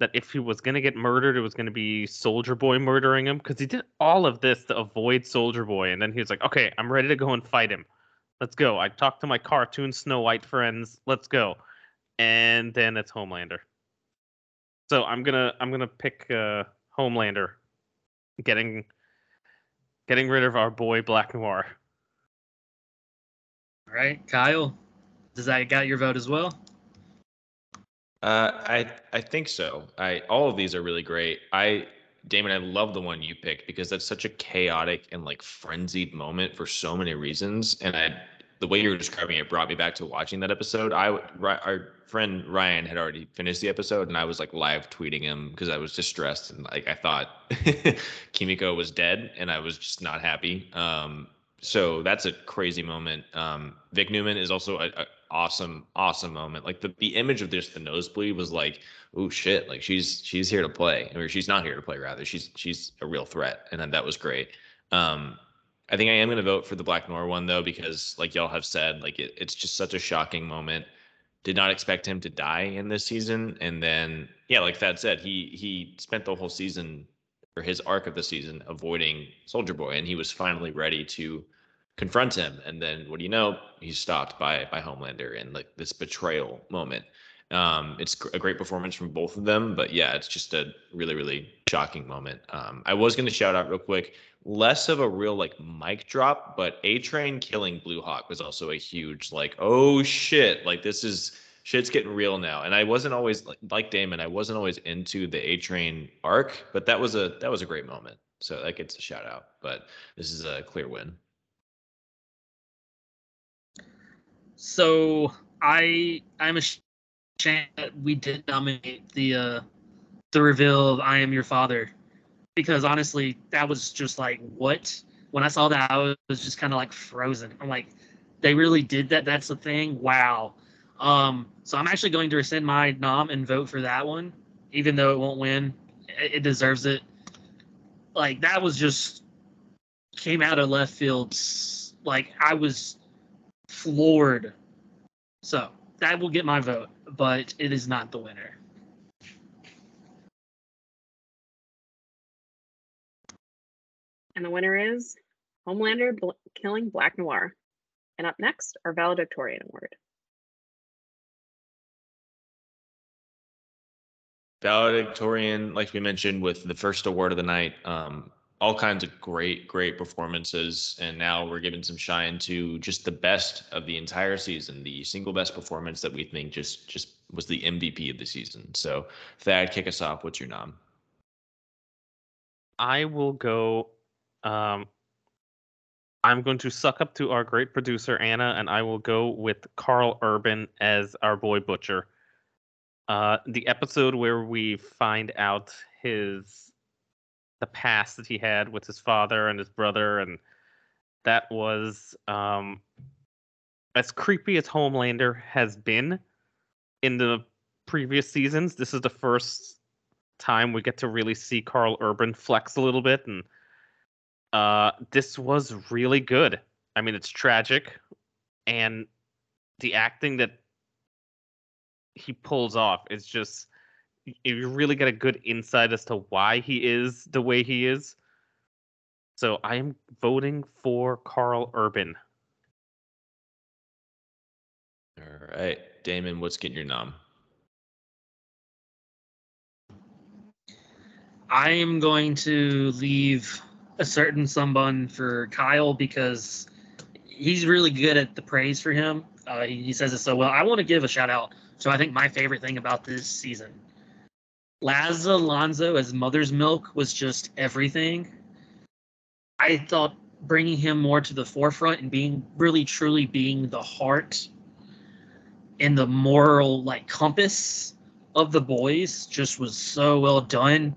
that if he was gonna get murdered, it was gonna be Soldier Boy murdering him because he did all of this to avoid Soldier Boy, and then he was like, "Okay, I'm ready to go and fight him. Let's go." I talked to my cartoon Snow White friends. Let's go, and then it's Homelander. So I'm gonna I'm gonna pick uh, Homelander, getting getting rid of our boy Black Noir. All right, Kyle, does that got your vote as well? Uh, I I think so. I all of these are really great. I Damon, I love the one you picked because that's such a chaotic and like frenzied moment for so many reasons. And I the way you were describing it brought me back to watching that episode. I our friend Ryan had already finished the episode, and I was like live tweeting him because I was distressed and like I thought Kimiko was dead, and I was just not happy. Um, so that's a crazy moment. Um, Vic Neuman is also a, a awesome, awesome moment. Like the, the image of just the nosebleed was like, oh shit, like she's she's here to play, or she's not here to play rather. She's she's a real threat, and then that was great. Um, I think I am going to vote for the Black Noir one though, because like y'all have said, like it, it's just such a shocking moment. Did not expect him to die in this season, and then yeah, like Thad said, he he spent the whole season or his arc of the season avoiding Soldier Boy, and he was finally ready to confront him and then what do you know he's stopped by by homelander in like this betrayal moment um it's a great performance from both of them but yeah it's just a really really shocking moment um i was going to shout out real quick less of a real like mic drop but a train killing blue hawk was also a huge like oh shit like this is shit's getting real now. And I wasn't always like, like Damon. I wasn't always into the A Train arc, but that was a that was a great moment. So that gets a shout out. But this is a clear win. So I I'm ashamed that we did nominate the uh the reveal of I am your father because honestly that was just like what when I saw that I was just kind of like frozen. I'm like they really did that. That's the thing. Wow. Um so I'm actually going to rescind my nom and vote for that one even though it won't win. It, it deserves it. Like that was just came out of left field. Like I was floored. So that will get my vote, but it is not the winner. And the winner is Homelander bl- killing Black Noir. And up next, our valedictorian award. Valedictorian, like we mentioned, with the first award of the night, um, all kinds of great, great performances. And now we're giving some shine to just the best of the entire season, the single best performance that we think just just was the MVP of the season. So Thad, kick us off. What's your nom? I will go. Um, I'm going to suck up to our great producer Anna, and I will go with Karl Urban as our boy Butcher. Uh, the episode where we find out his the past that he had with his father and his brother, and that was um, as creepy as Homelander has been in the previous seasons. This is the first time we get to really see Karl Urban flex a little bit, and uh, this was really good. I mean, it's tragic, and the acting that he pulls off is just you really get a good insight as to why he is the way he is. So I am voting for Karl Urban. All right, Damon, what's getting your nom? I am going to leave a certain someone for Kyle because he's really good at the praise for him. Uh, he, he says it so well. I want to give a shout out to I think my favorite thing about this season. Laz Alonso as Mother's Milk was just everything. I thought bringing him more to the forefront and being really truly being the heart and the moral like compass of the boys just was so well done.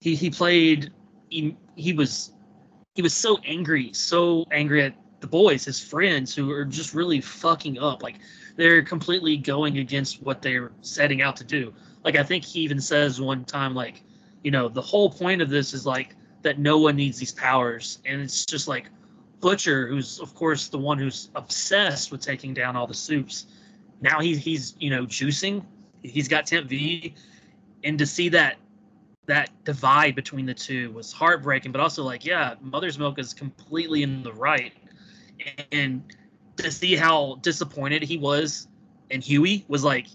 He he played he, he was he was so angry, so angry at the boys, his friends who are just really fucking up. Like they're completely going against what they're setting out to do. Like I think he even says one time, like, you know, the whole point of this is like that no one needs these powers, and it's just like Butcher, who's of course the one who's obsessed with taking down all the soups. Now he's he's you know juicing. He's got Temp V, and to see that that divide between the two was heartbreaking, but also like, yeah, Mother's Milk is completely in the right, and to see how disappointed he was, and Hughie was like,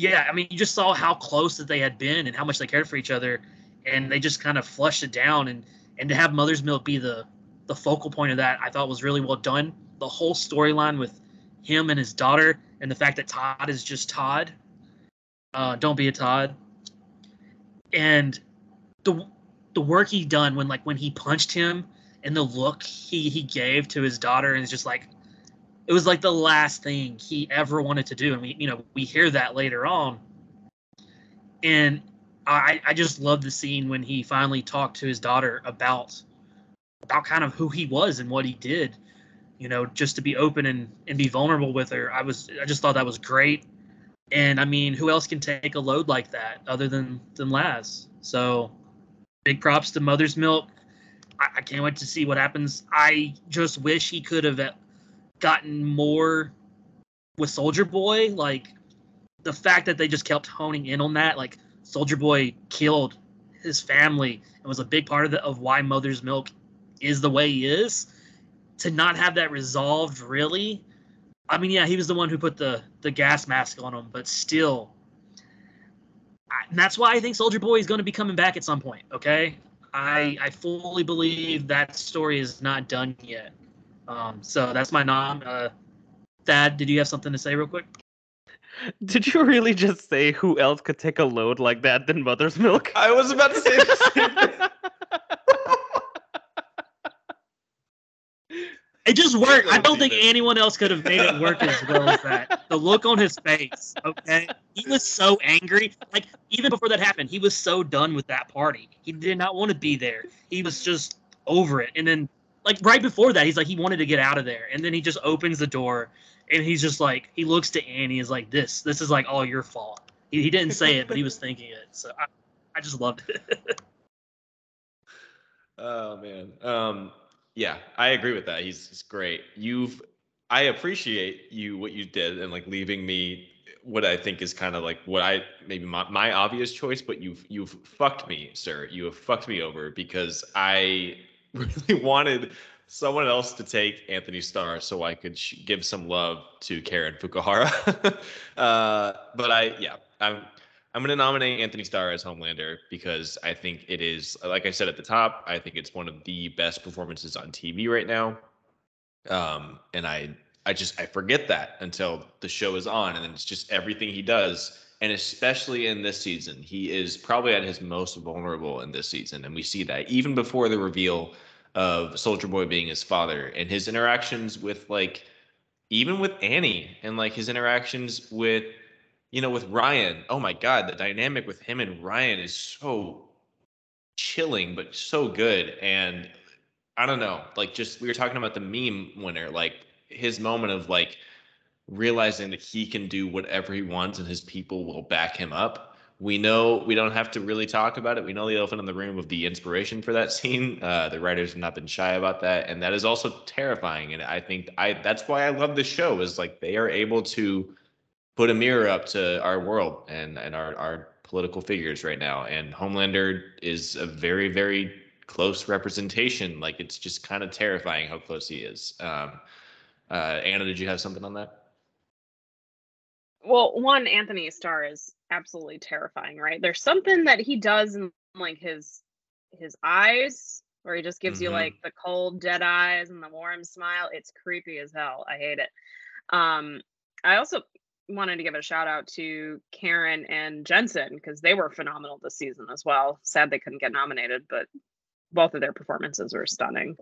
yeah, I mean, you just saw how close that they had been and how much they cared for each other, and they just kind of flushed it down, and and to have Mother's Milk be the the focal point of that, I thought was really well done. The whole storyline with him and his daughter, and the fact that Todd is just Todd. Uh, don't be a Todd and the the work he done when like when he punched him and the look he he gave to his daughter and it's just like it was like the last thing he ever wanted to do and we you know we hear that later on and i i just love the scene when he finally talked to his daughter about about kind of who he was and what he did you know just to be open and and be vulnerable with her i was i just thought that was great and I mean, who else can take a load like that other than than Laz? So, big props to Mother's Milk. I, I can't wait to see what happens. I just wish he could have gotten more with Soldier Boy. Like the fact that they just kept honing in on that, like Soldier Boy killed his family and was a big part of the, of why Mother's Milk is the way he is. To not have that resolved, really, I mean, yeah, he was the one who put the the gas mask on him, but still, that's why I think Soldier Boy is going to be coming back at some point. Okay, I I fully believe that story is not done yet. Um, so that's my nom. Uh, Thad, did you have something to say real quick? Did you really just say who else could take a load like that than Mother's Milk? I was about to say the same thing. It just worked. I don't don't think anyone else could have made it work as well as that. The look on his face, okay? He was so angry. Like, even before that happened, he was so done with that party. He did not want to be there. He was just over it. And then, like, right before that, he's like, he wanted to get out of there. And then he just opens the door and he's just like, he looks to Annie, is like, this, this is like all your fault. He, he didn't say it, but he was thinking it. So I, I just loved it. Oh man. Um yeah, I agree with that. He's, he's great. You've I appreciate you what you did and like leaving me what I think is kind of like what I maybe my, my obvious choice, but you've you've fucked me, sir. You have fucked me over because I really wanted someone else to take Anthony Starr so I could sh- give some love to Karen Fukuhara. uh, but I yeah, I'm I'm going to nominate Anthony Starr as Homelander because I think it is, like I said at the top, I think it's one of the best performances on TV right now. Um, and I, I just I forget that until the show is on, and then it's just everything he does, and especially in this season, he is probably at his most vulnerable in this season, and we see that even before the reveal of Soldier Boy being his father and his interactions with like, even with Annie and like his interactions with you know, with Ryan, oh my God, the dynamic with him and Ryan is so chilling, but so good. And I don't know, like just we were talking about the meme winner, like his moment of like realizing that he can do whatever he wants and his people will back him up. We know we don't have to really talk about it. We know the elephant in the room of the inspiration for that scene. Uh, the writers have not been shy about that, and that is also terrifying. And I think I that's why I love the show is like they are able to put a mirror up to our world and and our our political figures right now. And Homelander is a very very close representation. Like it's just kind of terrifying how close he is. Um, uh, Anna, did you have something on that? Well, one, Anthony Starr is absolutely terrifying, right? There's something that he does in like his his eyes where he just gives you Mhm. like the cold dead eyes and the warm smile. It's creepy as hell. I hate it. Um I also wanted to give a shout out to Karen and Jensen because they were phenomenal this season as well. Sad they couldn't get nominated, but both of their performances were stunning.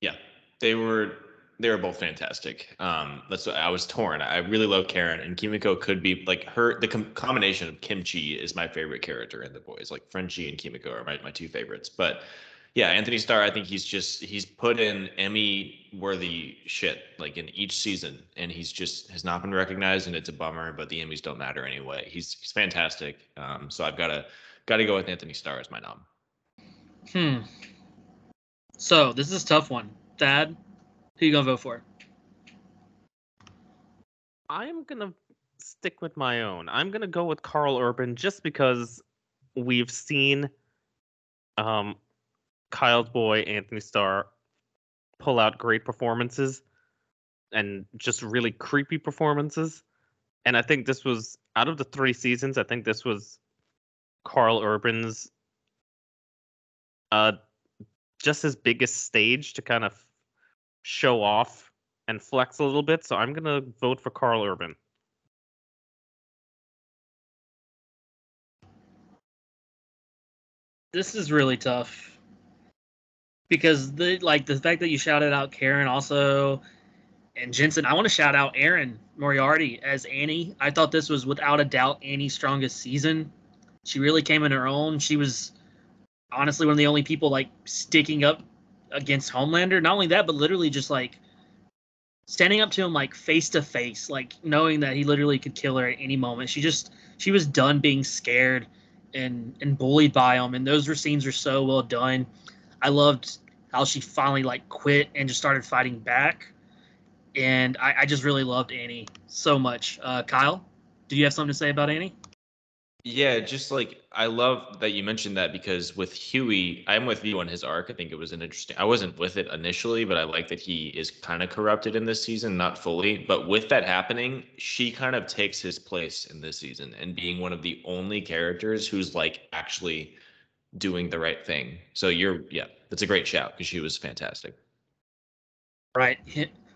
Yeah, they were they were both fantastic. Um, that's I was torn. I really love Karen and Kimiko could be like her. The com- combination of Kimchi is my favorite character in the boys. Like Frenchie and Kimiko are my, my two favorites. But yeah, Anthony Starr, I think he's just he's put in Emmy worthy shit like in each season, and he's just has not been recognized, and it's a bummer. But the Emmys don't matter anyway. He's he's fantastic. Um, so I've got to got to go with Anthony Starr as my nom. Hmm. So this is tough one. Thad, who you gonna vote for? I'm gonna stick with my own. I'm gonna go with Karl Urban just because we've seen um Kyle's boy Anthony Starr pull out great performances and just really creepy performances. And I think this was out of the three seasons, I think this was Karl Urban's uh just his biggest stage to kind of show off and flex a little bit. So I'm gonna vote for Karl Urban. This is really tough because the like the fact that you shouted out Karen also and Jensen. I want to shout out Erin Moriarty as Annie. I thought this was without a doubt Annie's strongest season. She really came in her own. She was honestly one of the only people like sticking up against Homelander. Not only that, but literally just like standing up to him like face to face, like knowing that he literally could kill her at any moment. She just she was done being scared and and bullied by him, and those scenes were so well done. I loved how she finally like quit and just started fighting back, and I, I just really loved Annie so much. Uh, Kyle, do you have something to say about Annie? Yeah, just like I love that you mentioned that because with Hughie, I'm with you on his arc. I think it was an interesting. I wasn't with it initially, but I like that he is kind of corrupted in this season, not fully. But with that happening, she kind of takes his place in this season and being one of the only characters who's like actually doing the right thing. So you're, yeah, that's a great shout because she was fantastic. Right.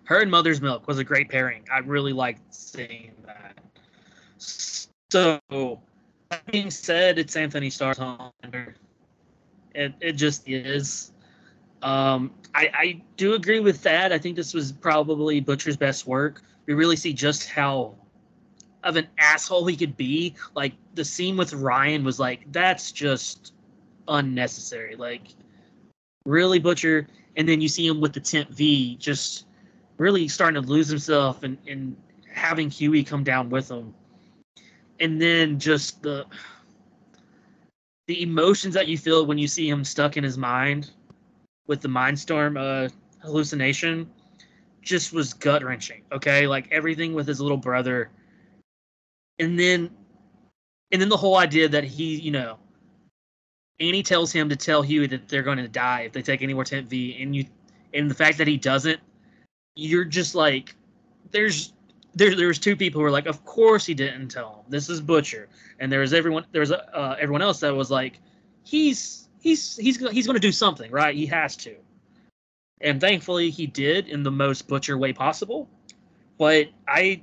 Her and Mother's Milk was a great pairing. I really liked seeing that. So, that being said, it's Anthony Starr's. It it just is. Um, I I do agree with that. I think this was probably Butcher's best work. We really see just how of an asshole he could be. Like the scene with Ryan was like that's just unnecessary. Like really Butcher, and then you see him with the temp V just really starting to lose himself and and having Hughie come down with him, and then just the the emotions that you feel when you see him stuck in his mind with the Mindstorm uh, hallucination just was gut wrenching. Okay, like everything with his little brother, and then and then the whole idea that he, you know, Annie tells him to tell Hughie that they're going to die if they take any more temp V, and you, and the fact that he doesn't, you're just like, there's there there was two people who were like, of course he didn't tell him. This is Butcher, and there was everyone there was uh, everyone else that was like, he's he's he's he's going to do something, right? He has to, and thankfully he did in the most Butcher way possible. But I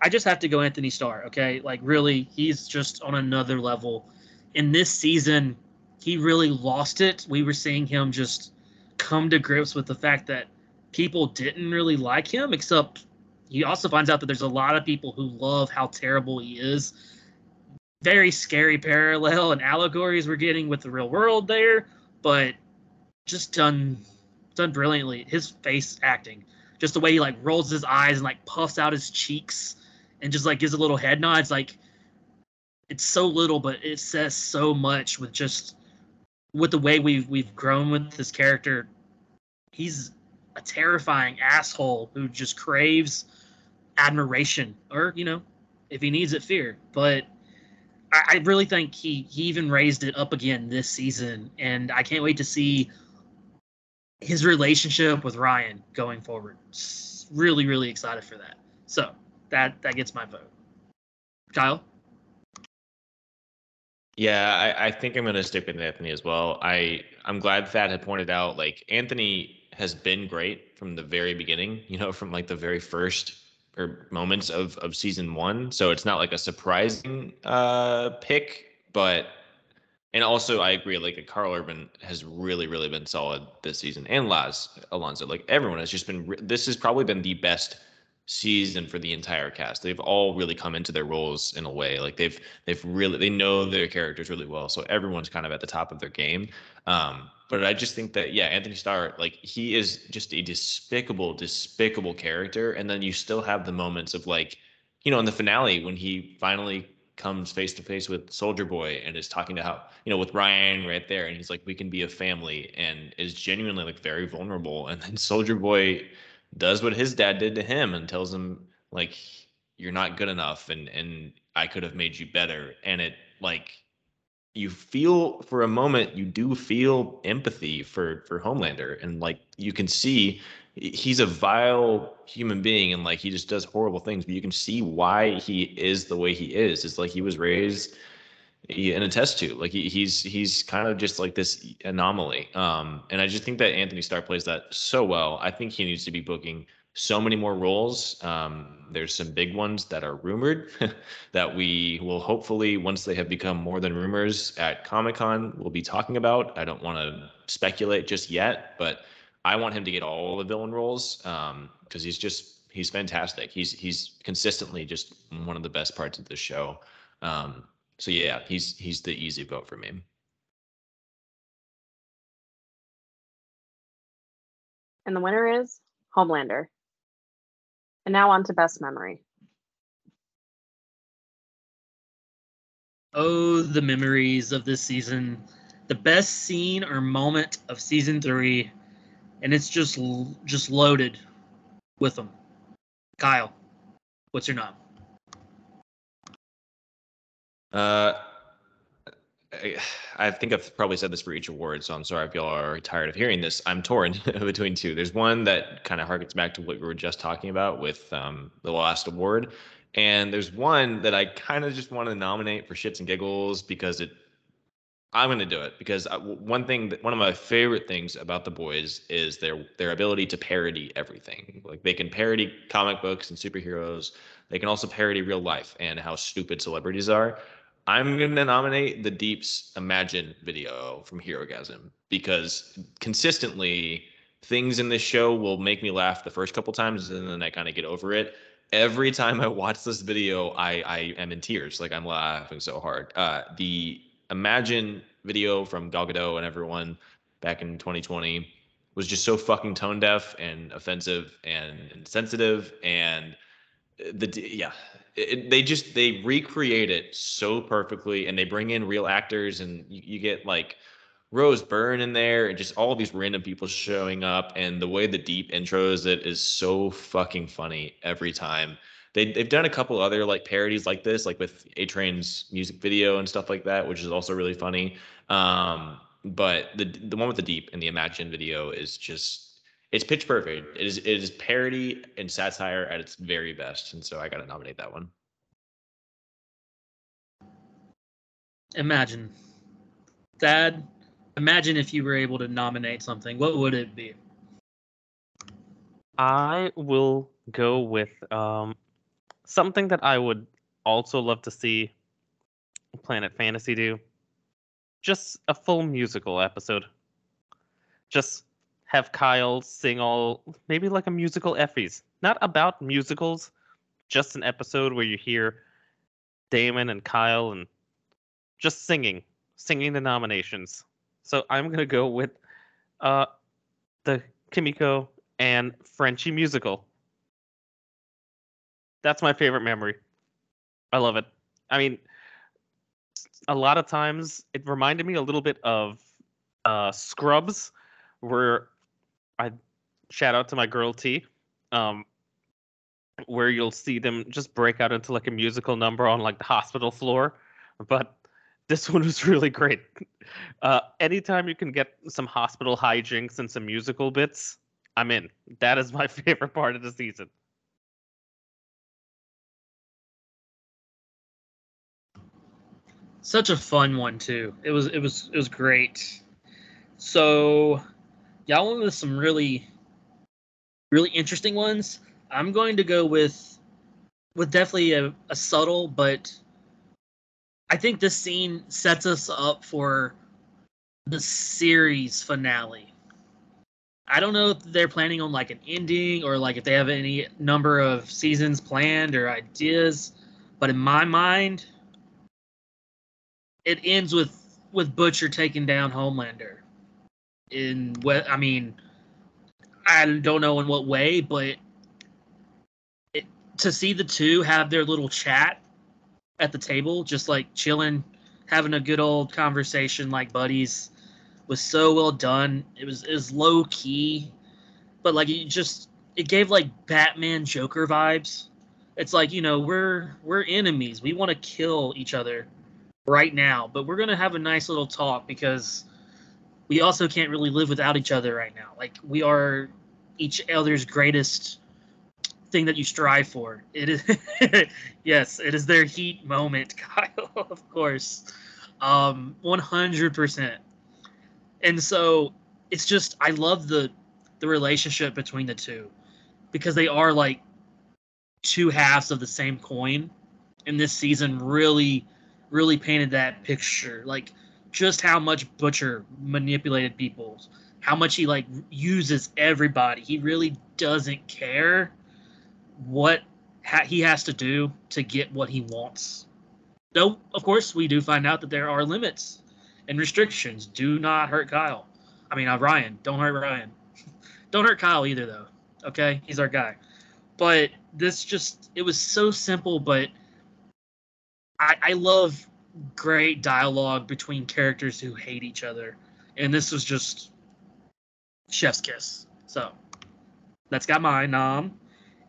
I just have to go Anthony Starr. Okay, like really, he's just on another level. In this season, he really lost it. We were seeing him just come to grips with the fact that people didn't really like him, except he also finds out that there's a lot of people who love how terrible he is. Very scary parallel and allegories we're getting with the real world there, but just done done brilliantly. His face acting, just the way he like rolls his eyes and like puffs out his cheeks and just like gives a little head nod. It's like it's so little, but it says so much with just with the way we've we've grown with this character. He's a terrifying asshole who just craves admiration or you know if he needs it fear. But I, I, really think he he even raised it up again this season and i can't wait to see his relationship with ryan going forward. Really really excited for that. So that that gets my vote. Kyle? Yeah i, I think i'm to stick with anthony as well. I i'm glad thad had pointed out like anthony has been great from the very beginning you know from like the very first or moments of of season one. So it's not like a surprising uh, pick, but and also I agree. Like Karl Urban has really really been solid this season, and Laz Alonso. Like everyone has just been. This has probably been the best season for the entire cast. They've all really come into their roles in a way. Like they've they've really they know their characters really well. So everyone's kind of at the top of their game. Um, but I just think that yeah, Anthony Starr, like he is just a despicable, despicable character. And then you still have the moments of like, you know, in the finale when he finally comes face to face with Soldier Boy and is talking to how, you know, with Ryan right there, and he's like, we can be a family, and is genuinely like very vulnerable. And then Soldier Boy does what his dad did to him and tells him like, you're not good enough, and and I could have made you better. And it like you feel for a moment you do feel empathy for for Homelander and like you can see he's a vile human being and like he just does horrible things but you can see why he is the way he is. It's like he was raised in a test tube. Like he, he's he's kind of just like this anomaly. Um and i just think that anthony starr plays that so well. I think he needs to be booking so many more roles. Um, there's some big ones that are rumored that we will hopefully, once they have become more than rumors at Comic Con, we'll be talking about. I don't want to speculate just yet, but I want him to get all the villain roles because um, he's just he's fantastic. He's he's consistently just one of the best parts of the show. Um, so yeah, he's he's the easy vote for me. And the winner is Homelander. And now on to best memory. Oh, the memories of this season. The best scene or moment of season three, and it's just just loaded with them. Kyle, what's your nom? Uh, I, think I've probably said this for each award, so I'm sorry if y'all are tired of hearing this. I'm torn between two. There's one that kind of harkens back to what we were just talking about with um, the last award, and there's one that I kind of just want to nominate for shits and giggles because it I'm going to do it because I, one thing, that, one of my favorite things about the boys is their their ability to parody everything. Like they can parody comic books and superheroes. They can also parody real life and how stupid celebrities are. I'm going to nominate the Deep's Imagine video from Herogasm because consistently things in this show will make me laugh the first couple times and then I kind of get over it. Every time I watch this video, I I am in tears. Like I'm laughing so hard. Uh, the Imagine video from Gal Gadot and everyone back in 2020 was just so fucking tone deaf and offensive and insensitive and the yeah it, they just they recreate it so perfectly and they bring in real actors and you, you get like Rose Byrne in there and just all these random people showing up and the way the deep intros it is so fucking funny every time they they've done a couple other like parodies like this, like with A Train's music video and stuff like that, which is also really funny. Um, but the the one with the deep and the Imagine video is just it's pitch perfect. It is it is parody and satire at its very best, and so I got to nominate that one. Imagine, Thad. Imagine if you were able to nominate something. What would it be? I will go with um, something that I would also love to see Planet Fantasy do. Just a full musical episode. Just have Kyle sing all, maybe like a musical Effies. Not about musicals, just an episode where you hear Damon and Kyle and just singing, singing the nominations. So I'm to go with uh, the Kimiko and Frenchie musical. That's my favorite memory. I love it. I mean, a lot of times it reminded me a little bit of uh, Scrubs, where I shout out to my girl T, um, where you'll see them just break out into like a musical number on like the hospital floor. But this one was really great. Uh, anytime you can get some hospital hijinks and some musical bits, I'm in. That is my favorite part of the season. Such a fun one too. It was it was it was great. So y'all went with some really really interesting ones. I'm going to go with with definitely a, a subtle, but I think this scene sets us up for the series finale. I don't know if they're planning on like an ending or like if they have any number of seasons planned or ideas, but in my mind, it ends with with Butcher taking down Homelander. In what I mean, I don't know in what way, but it, to see the two have their little chat at the table, just like chilling, having a good old conversation like buddies, was so well done. It was is low key, but like it just it gave like Batman Joker vibes. It's like you know we're we're enemies. We want to kill each other right now, but we're gonna have a nice little talk because we also can't really live without each other right now. Like we are each other's greatest thing that you strive for. It is yes, it is their heat moment, Kyle, of course. Um 100%. And so it's just I love the the relationship between the two because they are like two halves of the same coin. And this season really really painted that picture. Like just how much Butcher manipulated people, how much he like uses everybody. He really doesn't care what ha- he has to do to get what he wants. Though, of course, we do find out that there are limits and restrictions. Do not hurt Kyle. I mean, uh, Ryan. Don't hurt Ryan. don't hurt Kyle either, though. Okay, he's our guy. But this just—it was so simple, but I, I love great dialogue between characters who hate each other, and this was just chef's kiss. So that's got my nom.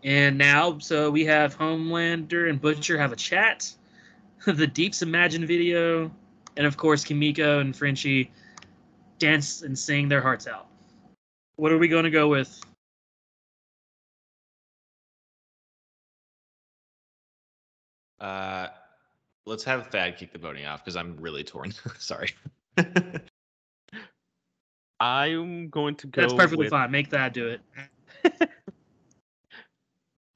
And now, so we have Homelander and Butcher have a chat, the Deeps Imagine video, and of course Kimiko and Frenchie dance and sing their hearts out. What are we going to go with? Uh, let's have Thad kick the voting off because I'm really torn. Sorry. I'm going to go. That's perfectly with, fine. Make that do it.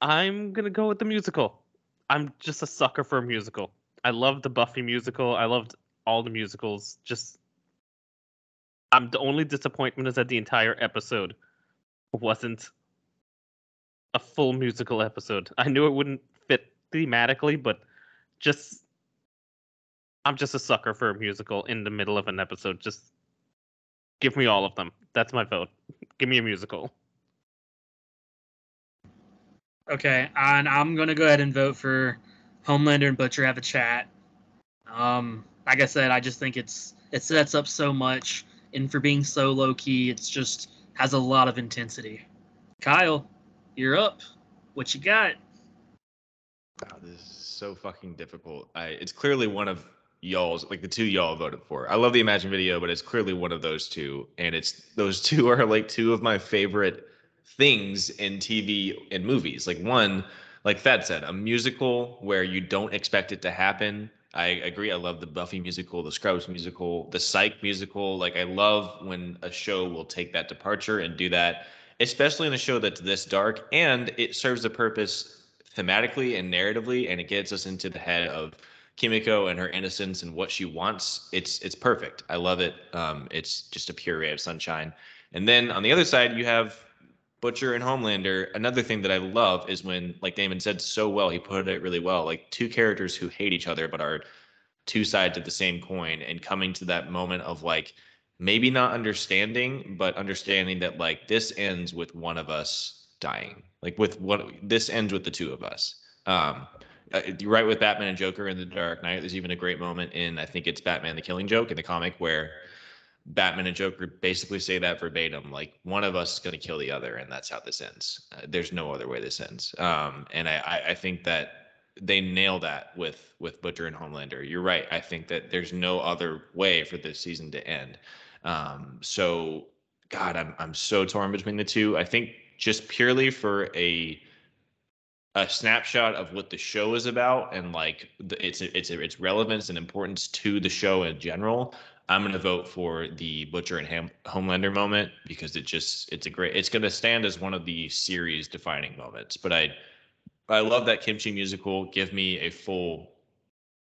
I'm gonna go with the musical. I'm just a sucker for a musical. I love the Buffy musical. I loved all the musicals. Just, I'm the only disappointment is that the entire episode wasn't a full musical episode. I knew it wouldn't fit thematically, but just, I'm just a sucker for a musical in the middle of an episode. Just give me all of them. That's my vote. give me a musical. Okay, and I'm gonna go ahead and vote for Homelander and Butcher have a chat. Um, like I said, I just think it's it sets up so much, and for being so low key, it's just has a lot of intensity. Kyle, you're up. What you got? Wow, this is so fucking difficult. I it's clearly one of y'all's like the two y'all voted for. I love the Imagine video, but it's clearly one of those two, and it's those two are like two of my favorite things in TV and movies. Like one, like Thad said, a musical where you don't expect it to happen. I agree. I love the Buffy musical, the Scrubs musical, the Psych musical. Like I love when a show will take that departure and do that, especially in a show that's this dark and it serves a purpose thematically and narratively, and it gets us into the head of Kimiko and her innocence and what she wants. It's it's perfect. I love it. Um, it's just a pure ray of sunshine. And then on the other side, you have Butcher and Homelander, another thing that I love is when, like Damon said so well, he put it really well, like two characters who hate each other but are two sides of the same coin and coming to that moment of like maybe not understanding, but understanding that like this ends with one of us dying. Like with what this ends with the two of us. Um, you're right with Batman and Joker in the Dark Knight. There's even a great moment in I think it's Batman the Killing Joke in the comic where Batman and Joker basically say that verbatim. Like one of us is going to kill the other, and that's how this ends. Uh, there's no other way this ends. Um, and I, I think that they nail that with with Butcher and Homelander. You're right. I think that there's no other way for this season to end. Um, so, God, I'm I'm so torn between the two. I think just purely for a a snapshot of what the show is about and like the, its its its relevance and importance to the show in general. I'm going to vote for the Butcher and Ham- Homelander moment because it just it's a great it's going to stand as one of the series defining moments. But I I love that kimchi musical. Give me a full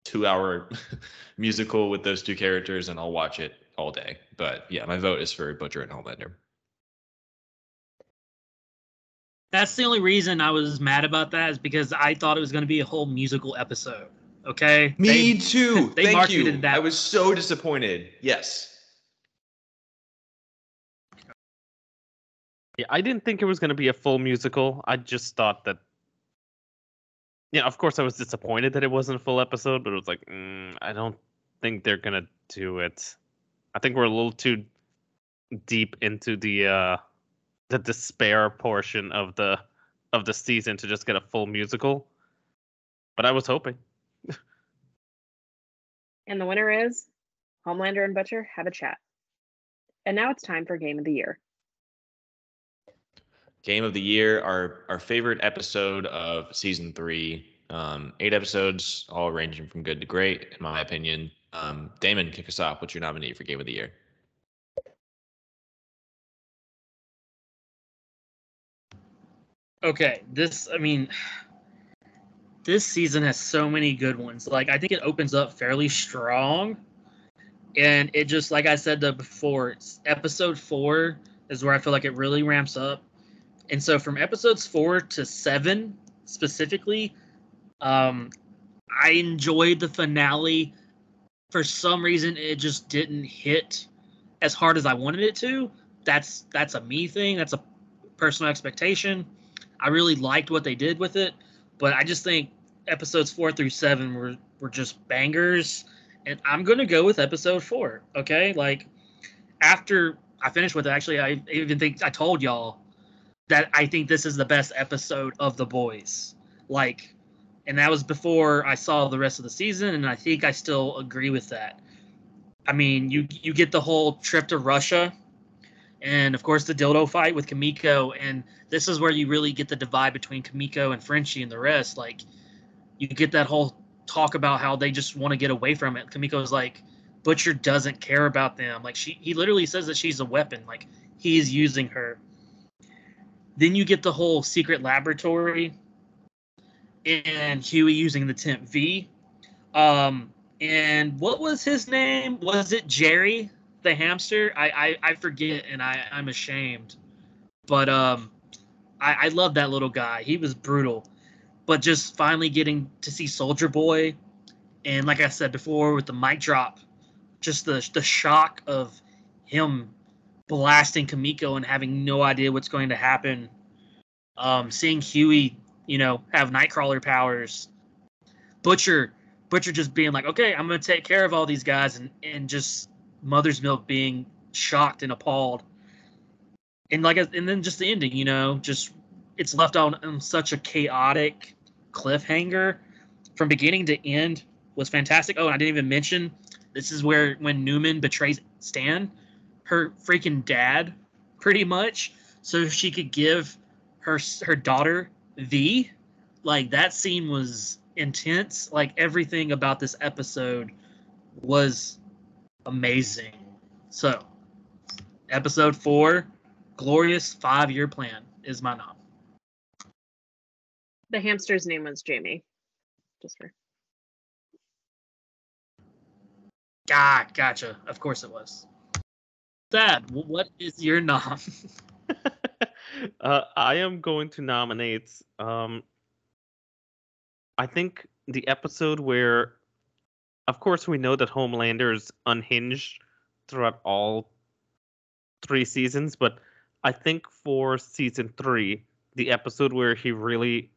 two hour musical with those two characters and I'll watch it all day. But yeah, my vote is for Butcher and Homelander. That's the only reason I was mad about that is because I thought it was going to be a whole musical episode. Okay. Me They- too. they Thank marketed you. that- I was so disappointed. Yes. Yeah, I didn't think it was going to be a full musical. I just thought that. Yeah, of course, I was disappointed that it wasn't a full episode, but it was like, mm, I don't think they're gonna do it. I think we're a little too deep into the uh the despair portion of the of the season to just get a full musical. But I was hoping. And the winner is Homelander and Butcher have a chat. And now it's time for game of the year. Game of the year, our our favorite episode of season three. Um, eight episodes, all ranging from good to great, in my opinion. Um, Damon, kick us off. What's your nominee for Game of the Year? Okay, this I mean this season has so many good ones. Like I think it opens up fairly strong. And it just like I said before, episode 4 is where I feel like it really ramps up. And so from episodes 4 to 7 specifically, um I enjoyed the finale. For some reason it just didn't hit as hard as I wanted it to. That's that's a me thing. That's a personal expectation. I really liked what they did with it, but I just think episodes four through seven were were just bangers, and I'm gonna go with episode four. Okay, like after I finished with it, actually, I even think I told y'all that I think this is the best episode of The Boys. Like, and that was before I saw the rest of the season, and I think I still agree with that. I mean, you you get the whole trip to Russia and of course the dildo fight with Kimiko. And this is where you really get the divide between Kimiko and Frenchie and the rest. Like you get that whole talk about how they just want to get away from it. Kimiko's like, Butcher doesn't care about them. Like she, he literally says that she's a weapon. Like he's using her. Then you get the whole secret laboratory and Hughie using the temp V. Um, and what was his name? Was it Jerry the hamster? I I, I forget, and I I'm ashamed. But um, I I love that little guy. He was brutal, but just finally getting to see Soldier Boy, and like I said before, with the mic drop, just the the shock of him blasting Kimiko and having no idea what's going to happen. Um, seeing Hughie, you know, have Nightcrawler powers. Butcher Butcher just being like, okay, I'm gonna take care of all these guys, and and just Mother's Milk being shocked and appalled, and like, and then just the ending, you know, just it's left on, on such a chaotic cliffhanger from beginning to end was fantastic. Oh, and I didn't even mention this is where when Neuman betrays Stan, her freaking dad, pretty much, so she could give her her daughter V. Like that scene was intense. Like everything about this episode was amazing. So, episode four, glorious five year plan is my nom. The hamster's name was Jamie. Just for Ah, gotcha. Of course it was. Thad, what is your nom? uh, I am going to nominate um, I think the episode where, of course, we know that Homelander is unhinged throughout all three seasons, but I think for season three, the episode where he really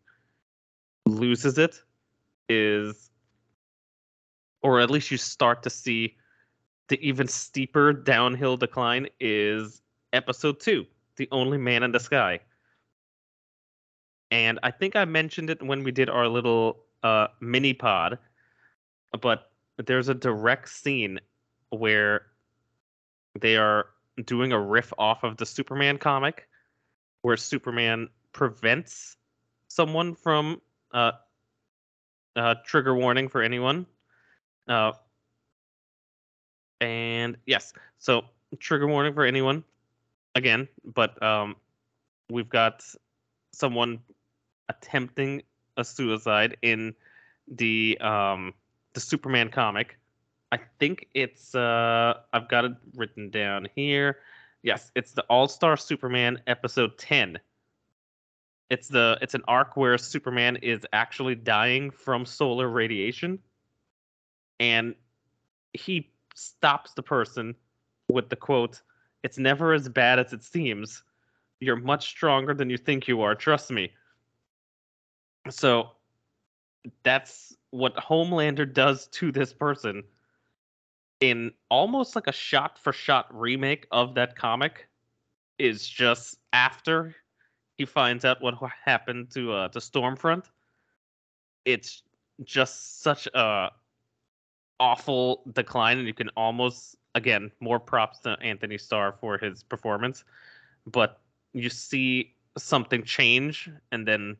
loses it is, or at least you start to see the even steeper downhill decline is episode two, The Only Man in the Sky. And I think I mentioned it when we did our little uh, mini pod, but there's a direct scene where they are doing a riff off of the Superman comic, where Superman prevents someone from uh, uh, trigger warning for anyone. Uh, and yes, so trigger warning for anyone again, but um, we've got someone attempting a suicide in the um the Superman comic. I think it's uh I've got it written down here. Yes, it's the All-Star Superman episode 10. It's the it's an arc where Superman is actually dying from solar radiation and he stops the person with the quote, "It's never as bad as it seems. You're much stronger than you think you are, trust me." So that's what Homelander does to this person in almost like a shot for shot remake of that comic is just after he finds out what happened to uh to Stormfront. It's just such a awful decline and you can almost again more props to Anthony Starr for his performance but you see something change and then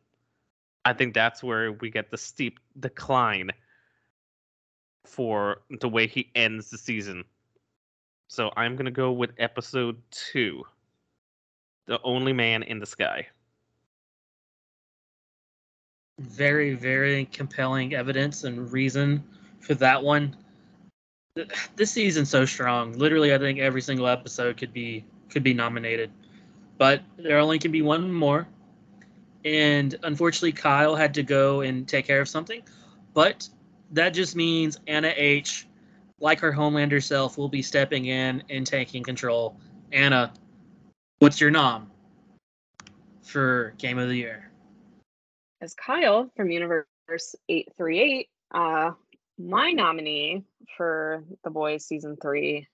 I think that's where we get the steep decline for the way he ends the season. So I'm going to go with episode two The Only Man in the Sky. Very, very compelling evidence and reason for that one. This season's so strong. Literally, I think every single episode could be could be nominated, but there only can be one more and unfortunately Kyle had to go and take care of something. But that just means Anna H, like her Homelander self, will be stepping in and taking control. Anna, what's your nom for Game of the Year? As Kyle from Universe 838, uh, my nominee for The Boys season three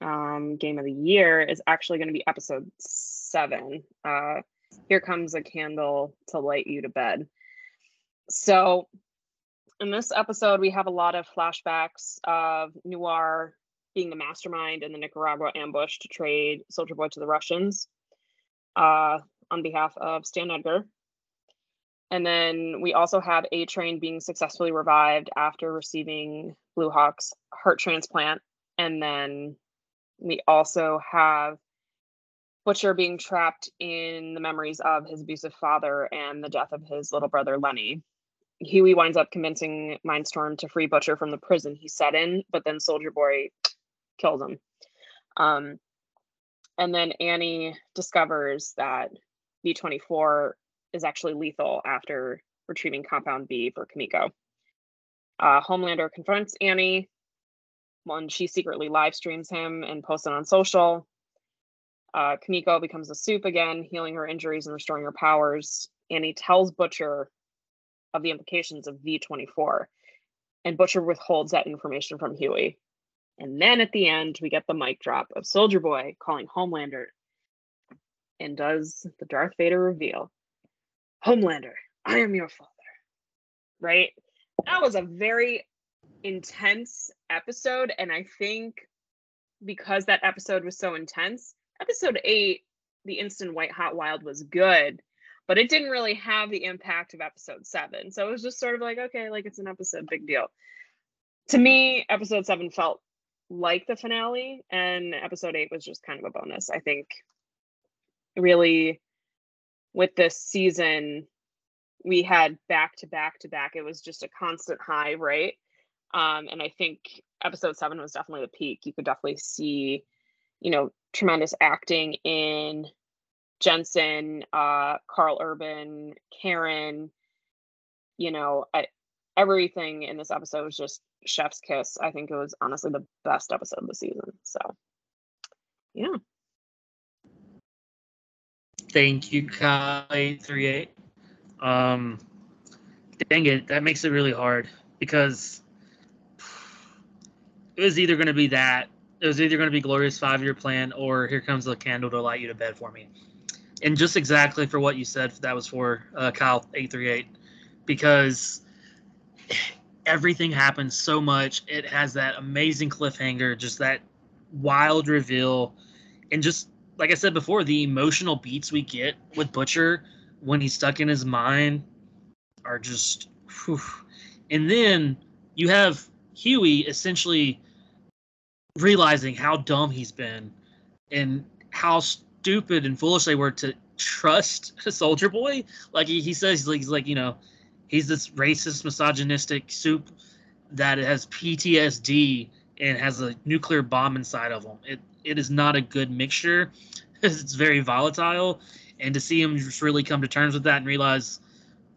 um, Game of the Year is actually going to be episode seven. Uh, here comes a candle to light you to bed. So, in this episode, we have a lot of flashbacks of Noir being the mastermind in the Nicaragua ambush to trade Soldier Boy to the Russians uh, on behalf of Stan Edgar. And then we also have A Train being successfully revived after receiving Blue Hawk's heart transplant and then we also have Butcher being trapped in the memories of his abusive father and the death of his little brother Lenny. Hughie winds up convincing Mindstorm to free Butcher from the prison he set in, but then Soldier Boy kills him. Um, and then Annie discovers that V24 is actually lethal after retrieving Compound B for Kimiko. Uh, Homelander confronts Annie when she secretly live streams him and posts it on social. Uh, Kimiko becomes a soup again, healing her injuries and restoring her powers. Annie tells Butcher of the implications of V24, and Butcher withholds that information from Hughie. And then at the end, we get the mic drop of Soldier Boy calling Homelander and does the Darth Vader reveal Homelander, I am your father. Right? That was a very intense episode. And I think because that episode was so intense, episode eight, The Instant White Hot Wild, was good, but it didn't really have the impact of episode seven. So it was just sort of like, okay, like it's an episode, big deal. To me, episode seven felt like the finale, and episode eight was just kind of a bonus. I think really with this season, we had back to back to back. It was just a constant high, right? Um, and I think episode seven was definitely the peak. You could definitely see, you know, tremendous acting in Jensen, uh, Karl Urban, Karen. You know, I, everything in this episode was just chef's kiss. I think it was honestly the best episode of the season. So, yeah. Thank you, Kyle838. Um, dang it, that makes it really hard because it was either going to be that, it was either going to be Glorious Five Year Plan or Here Comes the Candle to Light You to Bed for me. And just exactly for what you said, that was for uh, Kyle838 because everything happens so much. It has that amazing cliffhanger, just that wild reveal, and just like I said before, the emotional beats we get with Butcher when he's stuck in his mind are just. Whew. And then you have Hughie essentially realizing how dumb he's been and how stupid and foolish they were to trust Soldier Boy. Like he, he says, he's like, he's like, you know, he's this racist, misogynistic soup that has PTSD and has a nuclear bomb inside of him. It it is not a good mixture. it's very volatile, and to see him just really come to terms with that and realize,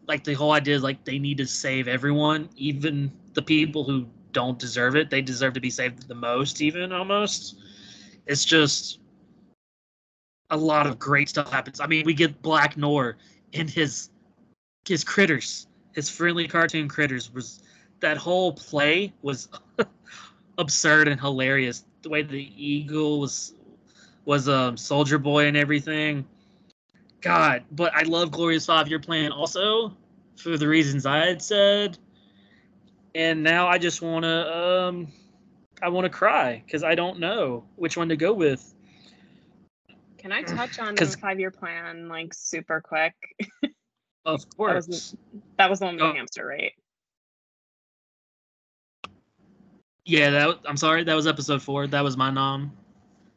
like the whole idea is like they need to save everyone, even the people who don't deserve it. They deserve to be saved the most, even almost. It's just a lot of great stuff happens. I mean, we get Black Noir and his his critters his friendly cartoon critters was that whole play was absurd and hilarious. The way the eagle was was a soldier boy and everything. God, but I love Glorious Five Year Plan also for the reasons I had said. And now I just want to um I want to cry because I don't know which one to go with. Can I touch on the five year plan like super quick? Of course. That was, that was the one with oh. the hamster, right? Yeah, that I'm sorry, that was episode four. That was my nom.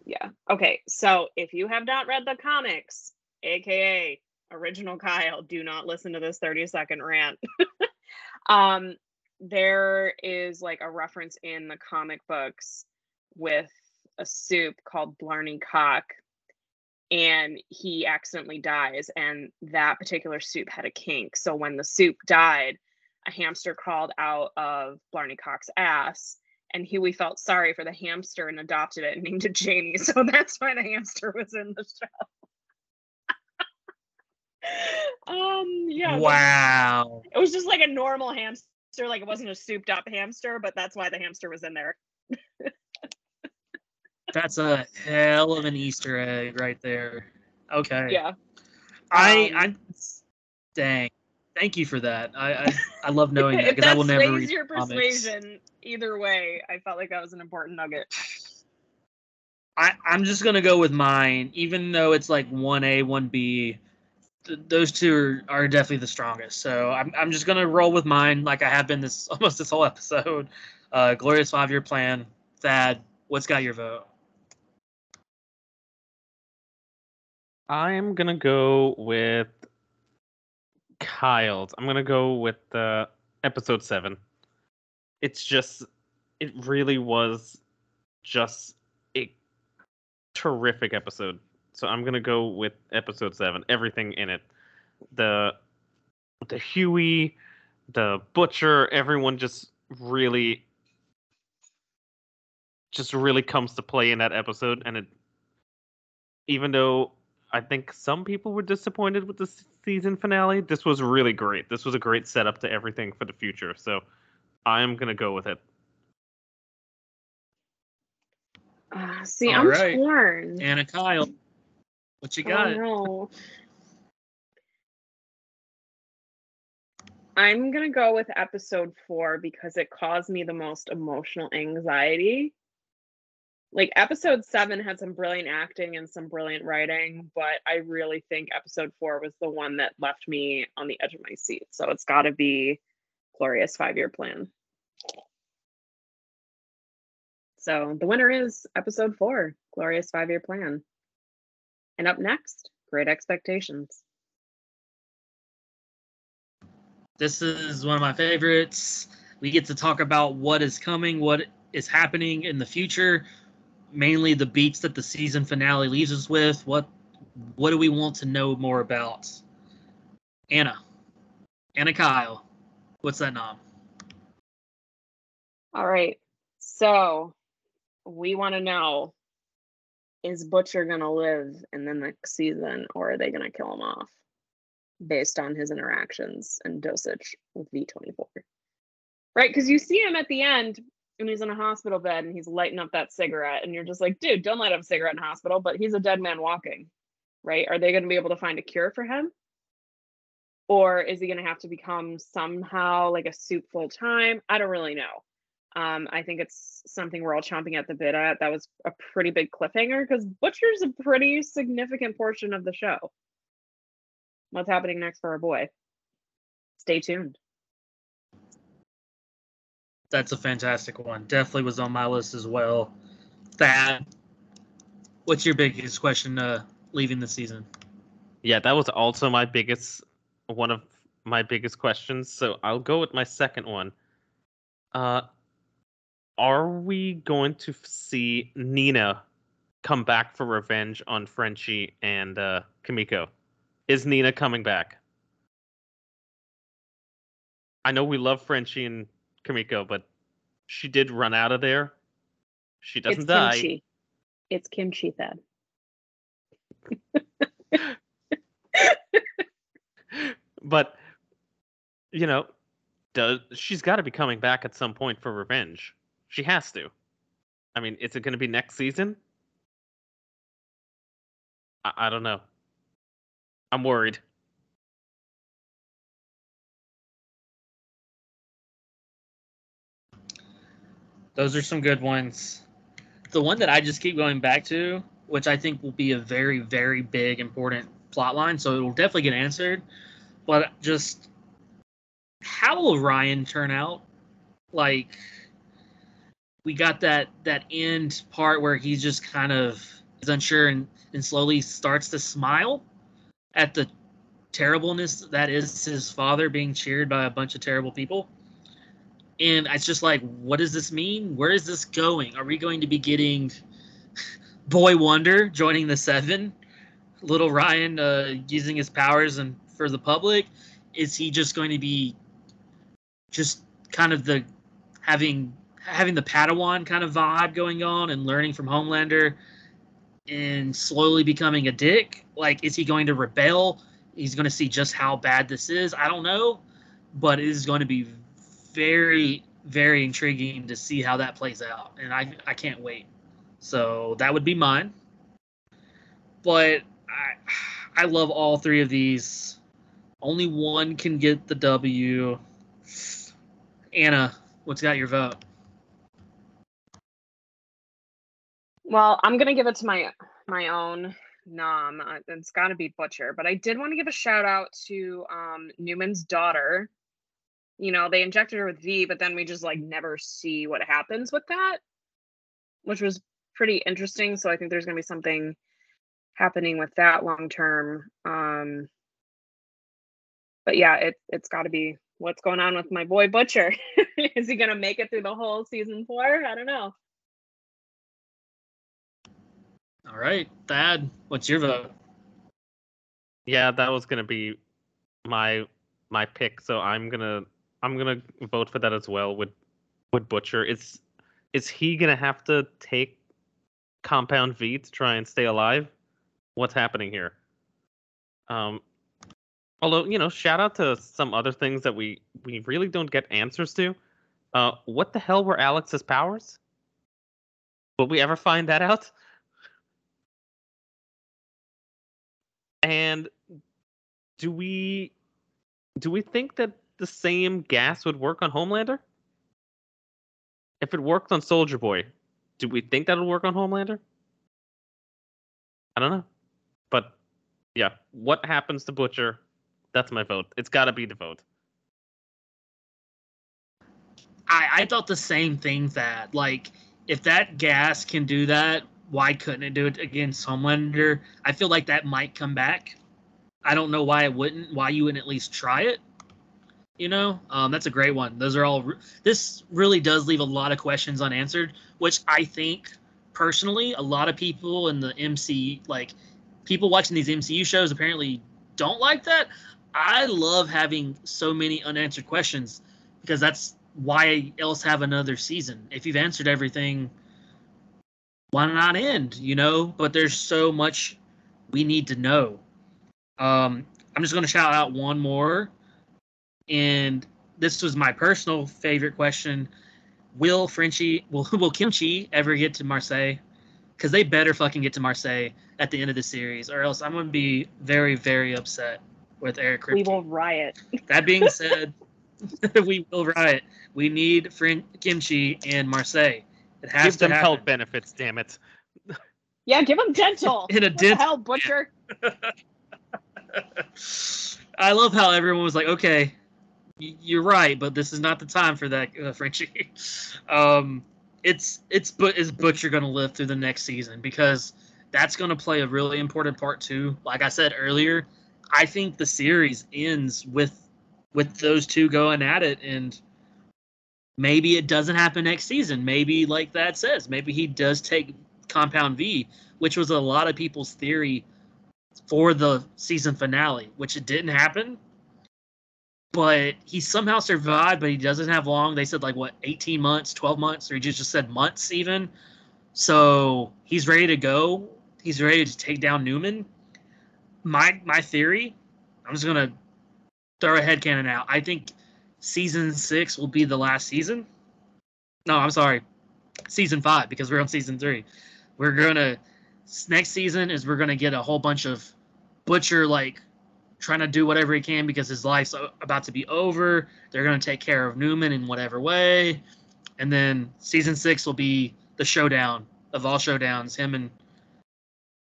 Yeah. Okay. So if you have not read the comics, aka original Kyle, do not listen to this 30 second rant. um, there is like a reference in the comic books with a soup called Blarney Cock and he accidentally dies and that particular soup had a kink. So when the soup died a hamster crawled out of blarney cock's ass and hughie felt sorry for the hamster and adopted it and named it jamie. So that's why the hamster was in the show. Um yeah wow. it was just like a normal hamster like it wasn't a souped up hamster but that's why the hamster was in there that's a hell of an Easter egg right there. Okay. Yeah. I um, I dang. Thank you for that. I I, I love knowing that because I will never read your persuasion comics. either way. I felt like that was an important nugget. I I'm just gonna go with mine, even though it's like one A, one B. Th- those two are, are definitely the strongest. So I'm I'm just gonna roll with mine, like I have been this almost this whole episode. Uh, Glorious Five Year Plan, Thad, what's got your vote? I'm gonna go with Kyle's. I'm gonna go with uh, episode seven. It's just, it really was just a terrific episode. So I'm gonna go with episode seven. Everything in it, the the Hughie, the butcher, everyone just really, just really comes to play in that episode, and it, even though I think some people were disappointed with the season finale. This was really great. This was a great setup to everything for the future. So I'm gonna go with it. Uh, see, All I'm right. torn. Anna Kyle, what you got? Oh, no. I'm gonna go with episode four because it caused me the most emotional anxiety. Like episode seven had some brilliant acting and some brilliant writing, but I really think episode four was the one that left me on the edge of my seat. So it's got to be Glorious Five Year Plan. So the winner is episode four, Glorious Five Year Plan. And up next, Great Expectations. This is one of my favorites. We get to talk about what is coming, what is happening in the future, mainly the beats that the season finale leaves us with. What what do we want to know more about? Anna. Anna Kyle. What's that nom? All right. So we want to know is Butcher to live in the next season or are they to kill him off based on his interactions and dosage with V24? Right? Because you see him at the end and he's in a hospital bed and he's lighting up that cigarette and you're just like, dude, don't light up a cigarette in hospital, but he's a dead man walking. Right? Are they to be able to find a cure for him? Or is he to have to become somehow like a soup full time? I don't really know. Um, I think it's something we're all chomping at the bit at. That was a pretty big cliffhanger because Butcher's a pretty significant portion of the show. What's happening next for our boy? Stay tuned. That's a fantastic one. Definitely was on my list as well. Thad, what's your biggest question uh, leaving the season? Yeah, that was also my biggest one of my biggest questions. So I'll go with my second one. Uh are we going to see Nina come back for revenge on Frenchie and uh Kimiko? Is Nina coming back? I know we love Frenchie and Kimiko, but she did run out of there. She doesn't it's die. kimchi. It's kimchi Thad. but you know, does she's got to be coming back at some point for revenge? She has to. I mean, is it going to be next season? I, I don't know. I'm worried. Those are some good ones. The one that I just keep going back to, which I think will be a very, very big, important plot line, so it will definitely get answered. But just how will Ryan turn out? Like, we got that that end part where he just kind of is unsure and, and slowly starts to smile at the terribleness that is his father being cheered by a bunch of terrible people. And it's just like, what does this mean? Where is this going? Are we going to be getting Boy Wonder joining the seven? Little Ryan uh, using his powers and for the public? Is he just going to be just kind of the having having the Padawan kind of vibe going on and learning from Homelander and slowly becoming a dick? Like, is he going to rebel? He's going to see just how bad this is. I don't know, but it is going to be very, very intriguing to see how that plays out, and I I can't wait. So that would be mine. But I I love all three of these. Only one can get the W. Anna, what's got your vote? Well, I'm gonna give it to my my own nom. Uh, It's got to be Butcher, but I did want to give a shout out to um, Neuman's daughter. You know, they injected her with V, but then we just like never see what happens with that. which was pretty interesting. So I think there's to be something happening with that long term. Um, but yeah, it it's got to be what's going on with my boy Butcher. Is he to make it through the whole season four? I don't know. All right, Thad, what's your vote? Yeah, that was gonna be my my pick. So I'm gonna I'm gonna vote for that as well with with Butcher. Is is he gonna have to take Compound V to try and stay alive? What's happening here? Um, although you know, shout out to some other things that we we really don't get answers to. Uh, what the hell were Alex's powers? Will we ever find that out? And do we do we think that the same gas would work on Homelander? If it worked on Soldier Boy, do we think that'll work on Homelander? I don't know. But yeah, what happens to Butcher? That's my vote. It's got to be the vote. I, I thought the same thing that like if that gas can do that, why couldn't it do it against Homelander? I feel like that might come back. I don't know why it wouldn't. Why you wouldn't at least try it? You know, um, that's a great one. Those are all. Re- this really does leave a lot of questions unanswered, which I think personally, a lot of people in the MC, like people watching these MCU shows, apparently don't like that. I love having so many unanswered questions because that's why else have another season. If you've answered everything, why not end? You know, but there's so much we need to know. Um, I'm just going to shout out one more, and this was my personal favorite question: Will Frenchie, will will Kimchi ever get to Marseille? Because they better fucking get to Marseille at the end of the series, or else I'm going to be very, very upset with Eric. Kripke. We will riot. That being said, we will riot. We need Fren- Kimchi and Marseille. It has Give to them happen. health benefits, damn it. Yeah, give them dental. In a What the dent- hell, Butcher? I love how everyone was like, "Okay, you're right, but this is not the time for that, uh, Frenchie." um, it's it's but is Butcher going to live through the next season because that's going to play a really important part too. Like I said earlier, I think the series ends with with those two going at it, and maybe it doesn't happen next season. Maybe like that says, maybe he does take Compound V, which was a lot of people's theory for the season finale, which it didn't happen. But he somehow survived, but he doesn't have long. They said like what, 18 months, 12 months, or he just, just said months even. So he's ready to go. He's ready to take down Neuman. My my theory, I'm just gonna throw a headcanon out. I think season six will be the last season. No, I'm sorry, season five because we're on season three. We're gonna next season is we're gonna get a whole bunch of Butcher like trying to do whatever he can because his life's about to be over. They're gonna take care of Neuman in whatever way, and then season six will be the showdown of all showdowns. Him and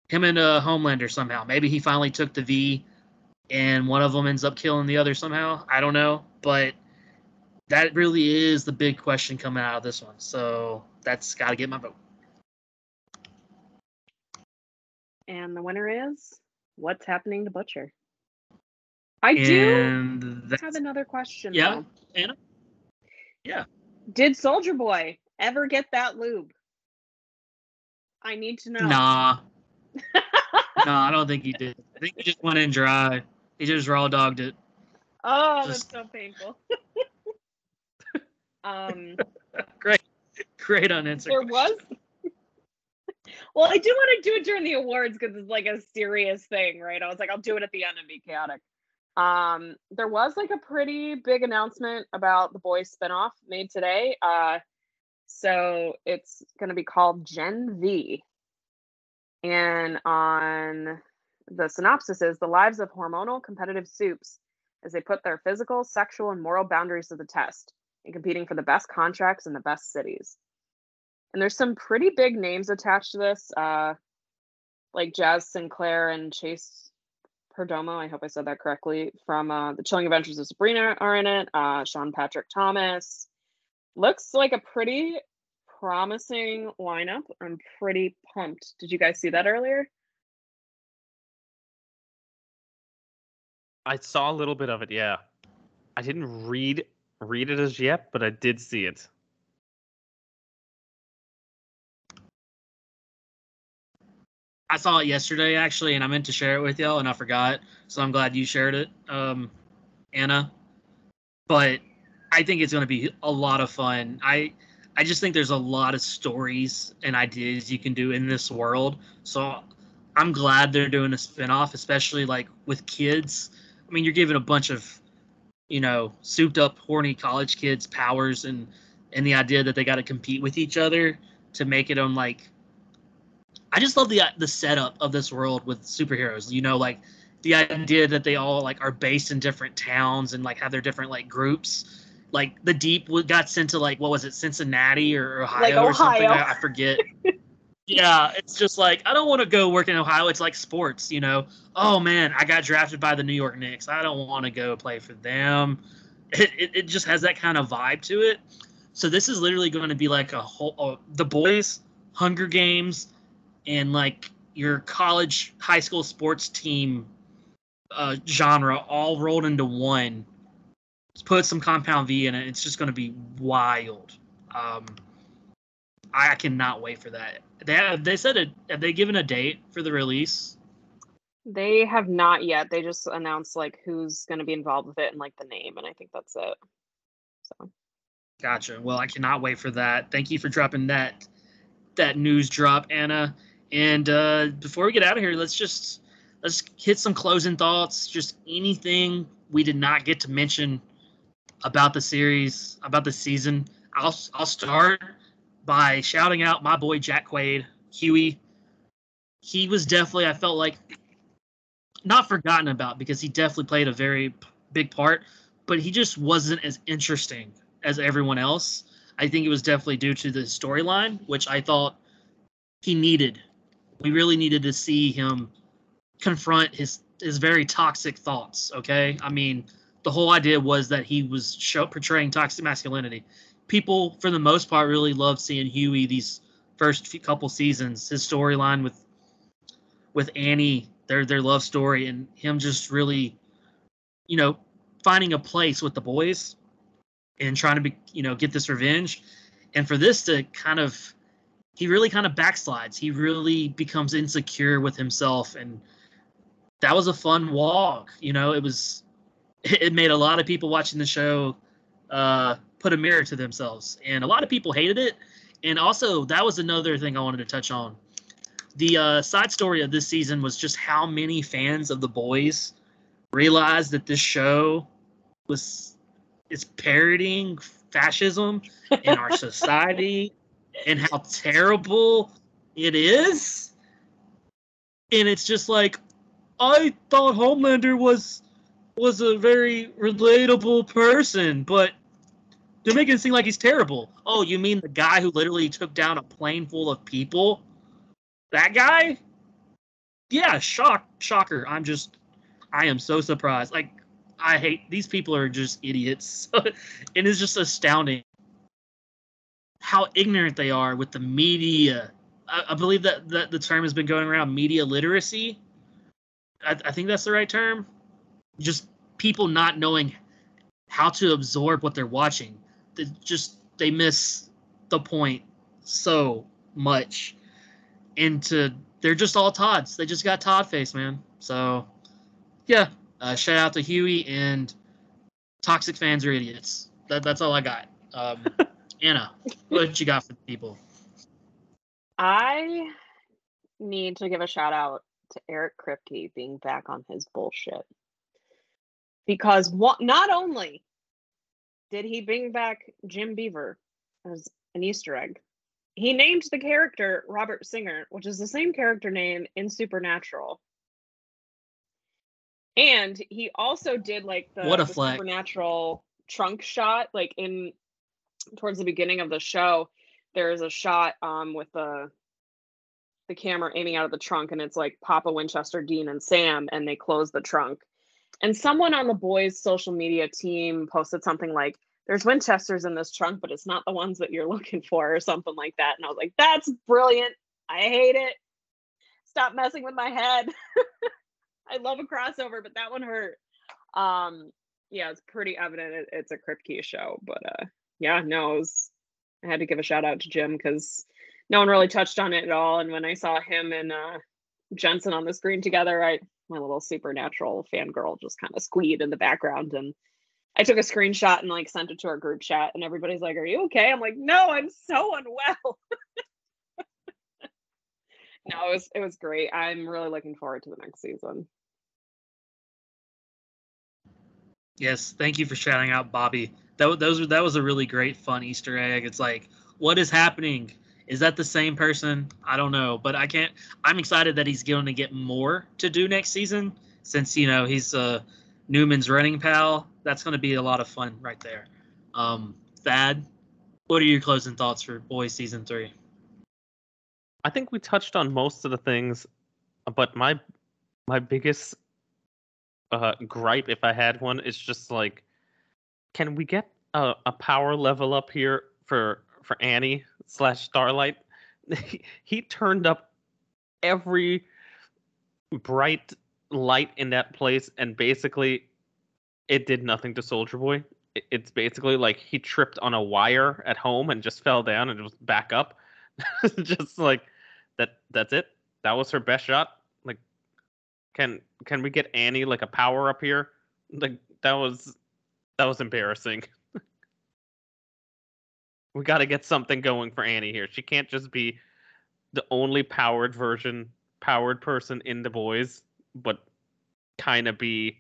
him and uh, Homelander somehow. Maybe he finally took the V, and one of them ends up killing the other somehow. I don't know, but that really is the big question coming out of this one. So that's got to get my vote. And the winner is what's happening to Butcher? I do And that's have another question. Yeah, though. Anna? Yeah. Did Soldier Boy ever get that lube? I need to know. Nah. no, I don't think he did. I think he just went in dry. He just raw dogged it. Oh, Just- that's so painful. um, Great. Great unanswered. there was. well, I do want to do it during the awards because it's like a serious thing, right? I was like, I'll do it at the end and be chaotic. Um, there was like a pretty big announcement about the boys spinoff made today. Uh, so it's going to be called Gen V. And on the synopsis is the lives of hormonal competitive soups as they put their physical, sexual, and moral boundaries to the test in competing for the best contracts in the best cities. And there's some pretty big names attached to this, uh, like Jaz Sinclair and Chase Perdomo. I hope I said that correctly. From uh, The Chilling Adventures of Sabrina are in it. Uh, Sean Patrick Thomas. Looks like a pretty promising lineup. I'm pretty pumped. Did you guys see that earlier? I saw a little bit of it. Yeah, I didn't read read it as yet, but I did see it. I saw it yesterday actually, and I meant to share it with y'all, and I forgot. So I'm glad you shared it, um, Anna. But I think it's going to be a lot of fun. I I just think there's a lot of stories and ideas you can do in this world. So I'm glad they're doing a spinoff, especially like with kids. I mean, you're giving a bunch of, you know, souped up, horny college kids powers and and the idea that they got to compete with each other to make it on like I just love the uh, the setup of this world with superheroes. You know, like the idea that they all like are based in different towns and like have their different like groups. Like the Deep got sent to like what was it, Cincinnati or Ohio Like or something? I, I forget. yeah, it's just like I don't want to go work in Ohio. It's like sports, you know. Oh man, I got drafted by the New York Knicks. I don't want to go play for them. It, it, it just has that kind of vibe to it. So this is literally going to be like a whole uh, the boys Hunger Games and like your college high school sports team uh, genre all rolled into one. Just put some compound V in it. It's just going to be wild. Um, I cannot wait for that. They have, they said it. Have they given a date for the release? They have not yet. They just announced like who's going to be involved with it and like the name, and I think that's it. So Gotcha. Well, I cannot wait for that. Thank you for dropping that that news drop, Anna. And uh, before we get out of here, let's just let's hit some closing thoughts. Just anything we did not get to mention about the series, about the season. I'll I'll start by shouting out my boy Jack Quaid, Hughie. He was definitely I felt like not forgotten about because he definitely played a very big part, but he just wasn't as interesting as everyone else. I think it was definitely due to the storyline, which I thought he needed. We really needed to see him confront his his very toxic thoughts. Okay, I mean, the whole idea was that he was show, portraying toxic masculinity. People, for the most part, really loved seeing Hughie these first few couple seasons. His storyline with with Annie, their their love story, and him just really, you know, finding a place with the boys and trying to be, you know, get this revenge. And for this to kind of, he really kind of backslides. He really becomes insecure with himself, and that was a fun walk. You know, it was, it made a lot of people watching the show uh, put a mirror to themselves, and a lot of people hated it. And also, that was another thing I wanted to touch on. The uh, side story of this season was just how many fans of the boys realized that this show was is parodying fascism in our society and how terrible it is. And it's just like I thought Homelander was was a very relatable person, but they're making it seem like he's terrible. Oh, you mean the guy who literally took down a plane full of people? That guy? Yeah, shock shocker. I'm just I am so surprised. Like I hate these people are just idiots. And it is just astounding how ignorant they are with the media. I, I believe that, that the term has been going around media literacy. I, I think that's the right term. Just people not knowing how to absorb what they're watching. They just they miss the point so much. Into they're just all Todds. They just got Todd face, man. So yeah, uh, shout out to Hughie and toxic fans are idiots. That, that's all I got. Um, Anna, what you got for the people? I need to give a shout out to Eric Kripke being back on his bullshit. Because what, not only did he bring back Jim Beaver as an Easter egg, he named the character Robert Singer, which is the same character name in Supernatural. And he also did like the, What a the. Supernatural trunk shot, like in towards the beginning of the show. There is a shot um with the the camera aiming out of the trunk, and it's like Papa Winchester, Dean, and Sam, and they close the trunk. And someone on the boys' social media team posted something like, there's Winchesters in this trunk, but it's not the ones that you're looking for, or something like that. And I was like, that's brilliant. I hate it. Stop messing with my head. I love a crossover, but that one hurt. Um, yeah, it's pretty evident it, it's a Kripke show, but uh, yeah, no, was, I had to give a shout out to Jim because no one really touched on it at all. And when I saw him and uh, Jensen on the screen together, I my little supernatural fangirl just kind of squeed in the background and I took a screenshot and like sent it to our group chat and everybody's like, Are you okay? I'm like, No, I'm so unwell. no, it was it was great. I'm really looking forward to the next season. Yes, thank you for shouting out Bobby. That those that was a really great fun Easter egg. It's like, what is happening? Is that the same person? I don't know, but I can't. I'm excited that he's going to get more to do next season since you know he's uh, Neuman's running pal. That's going to be a lot of fun right there. Um, Thad, what are your closing thoughts for Boys season three? I think we touched on most of the things, but my my biggest uh, gripe, if I had one, is just like, can we get a, a power level up here for for Annie slash Starlight? he turned up every bright light in that place, and basically, it did nothing to Soldier Boy. It's basically like he tripped on a wire at home and just fell down and just back up. just like that. That's it. That was her best shot. Like can can we get Annie like a power up here? Like that was that was embarrassing. we got to get something going for Annie here. She can't just be the only powered version, powered person in the boys, but kind of be.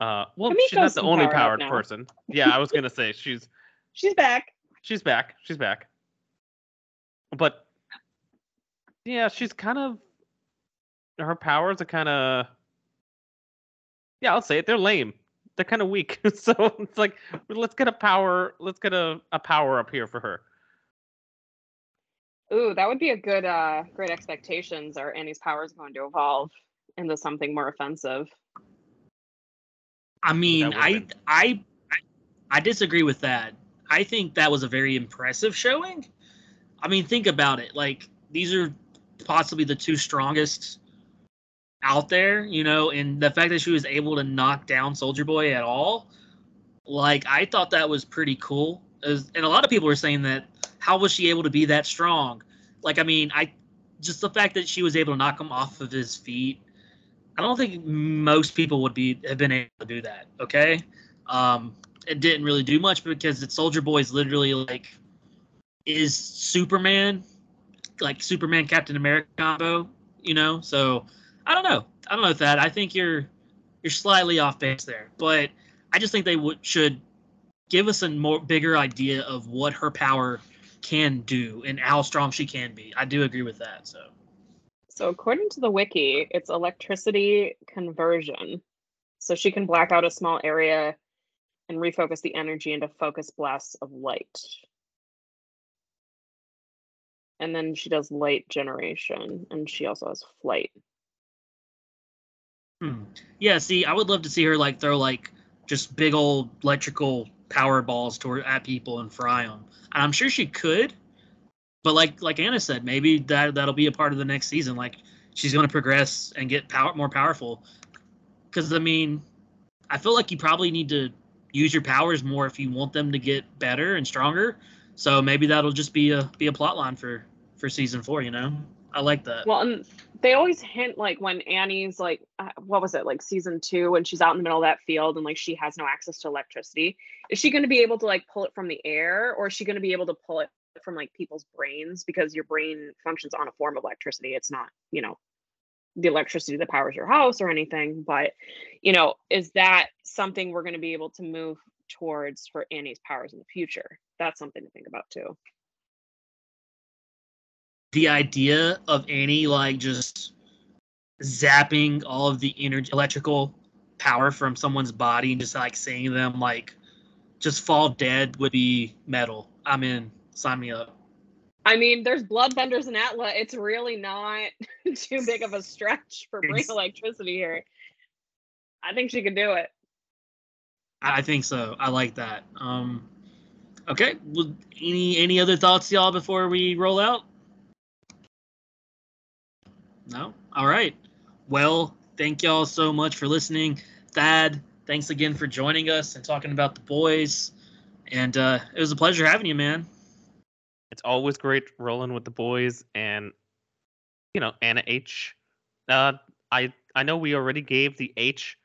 Uh, well, Kimiko's she's not the only power powered person. Yeah, I was gonna say she's She's back. she's back. She's back. But yeah, she's kind of her powers are kind of yeah, I'll say it. They're lame. They're kind of weak. so it's like let's get a power. Let's get a, a power up here for her. Ooh, that would be a good uh great expectations. Are Annie's powers going to evolve into something more offensive? I mean, I, I I I disagree with that. I think that was a very impressive showing. I mean, think about it. Like these are possibly the two strongest out there, you know, and the fact that she was able to knock down Soldier Boy at all, like I thought that was pretty cool. As, and a lot of people were saying that how was she able to be that strong? Like I mean, I just the fact that she was able to knock him off of his feet. I don't think most people would be have been able to do that. Okay, um, it didn't really do much because it's Soldier Boy's literally like is Superman, like Superman Captain America combo. You know, so I don't know. I don't know that. I think you're you're slightly off base there, but I just think they would should give us a more bigger idea of what her power can do and how strong she can be. I do agree with that. So So according to the wiki, it's electricity conversion. So she can black out a small area and refocus the energy into focus blasts of light. And then she does light generation and she also has flight. Hmm. Yeah, see, I would love to see her like throw like just big old electrical power balls toward at people and fry them. I'm sure she could, but like like Anna said, maybe that that'll be a part of the next season. Like she's going to progress and get power more powerful. Because I mean, I feel like you probably need to use your powers more if you want them to get better and stronger. So maybe that'll just be a be a plot line for for season four. You know, I like that. Well, and they always hint like when Annie's like, uh, what was it, like season two, when she's out in the middle of that field and like she has no access to electricity. Is she going to be able to like pull it from the air or is she going to be able to pull it from like people's brains? Because your brain functions on a form of electricity. It's not, you know, the electricity that powers your house or anything. But, you know, is that something we're going to be able to move towards for Annie's powers in the future? That's something to think about too. The idea of Annie like just zapping all of the energy electrical power from someone's body and just like seeing them like just fall dead would be metal. I'm in. Sign me up. I mean, there's bloodbenders in Atla. It's really not too big of a stretch for brain Ex- electricity here. I think she could do it. I think so. I like that. Um, okay. Well, any any other thoughts, y'all, before we roll out? No. All right. Well, thank y'all so much for listening. Thad, thanks again for joining us and talking about the boys. And uh, it was a pleasure having you, man. It's always great rolling with the boys and you know Anna H. Uh, I I know we already gave the H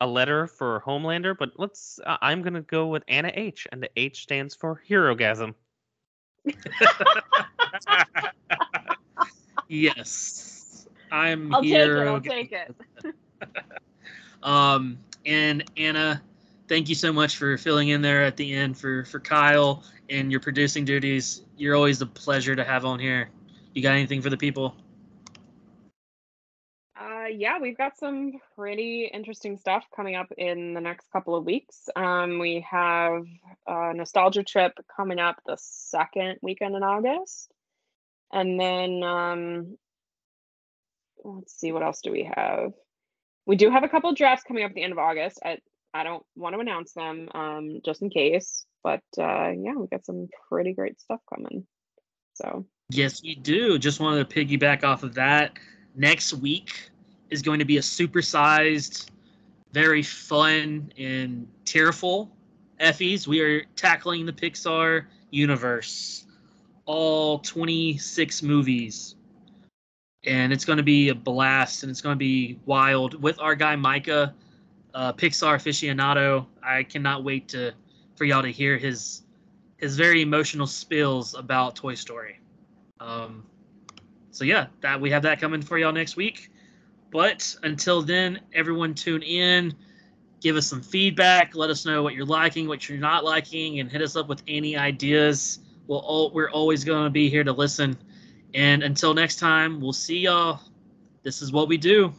a letter for Homelander, but let's. Uh, I'm gonna go with Anna H, and the H stands for Herogasm. yes, I'm I'll here. take it. I'll take it. Um, and Anna, thank you so much for filling in there at the end for for Kyle and your producing duties. You're always a pleasure to have on here. You got anything for the people? Uh, yeah, we've got some pretty interesting stuff coming up in the next couple of weeks. Um, we have a nostalgia trip coming up the second weekend in August. And then um, let's see, what else do we have? We do have a couple drafts coming up at the end of August. I, I don't want to announce them um, just in case, but uh, yeah, we got some pretty great stuff coming. So Yes, we do. Just wanted to piggyback off of that. Next week is going to be a supersized, very fun and tearful Effies. We are tackling the Pixar universe, all 26 movies. And it's going to be a blast and it's going to be wild with our guy Micah, uh, Pixar aficionado. I cannot wait to for y'all to hear his his very emotional spills about Toy Story. Um, so yeah, that we have that coming for y'all next week. But until then, everyone tune in, give us some feedback, let us know what you're liking, what you're not liking, and hit us up with any ideas. We'll all, we're always going to be here to listen. And until next time, we'll see y'all. This is what we do.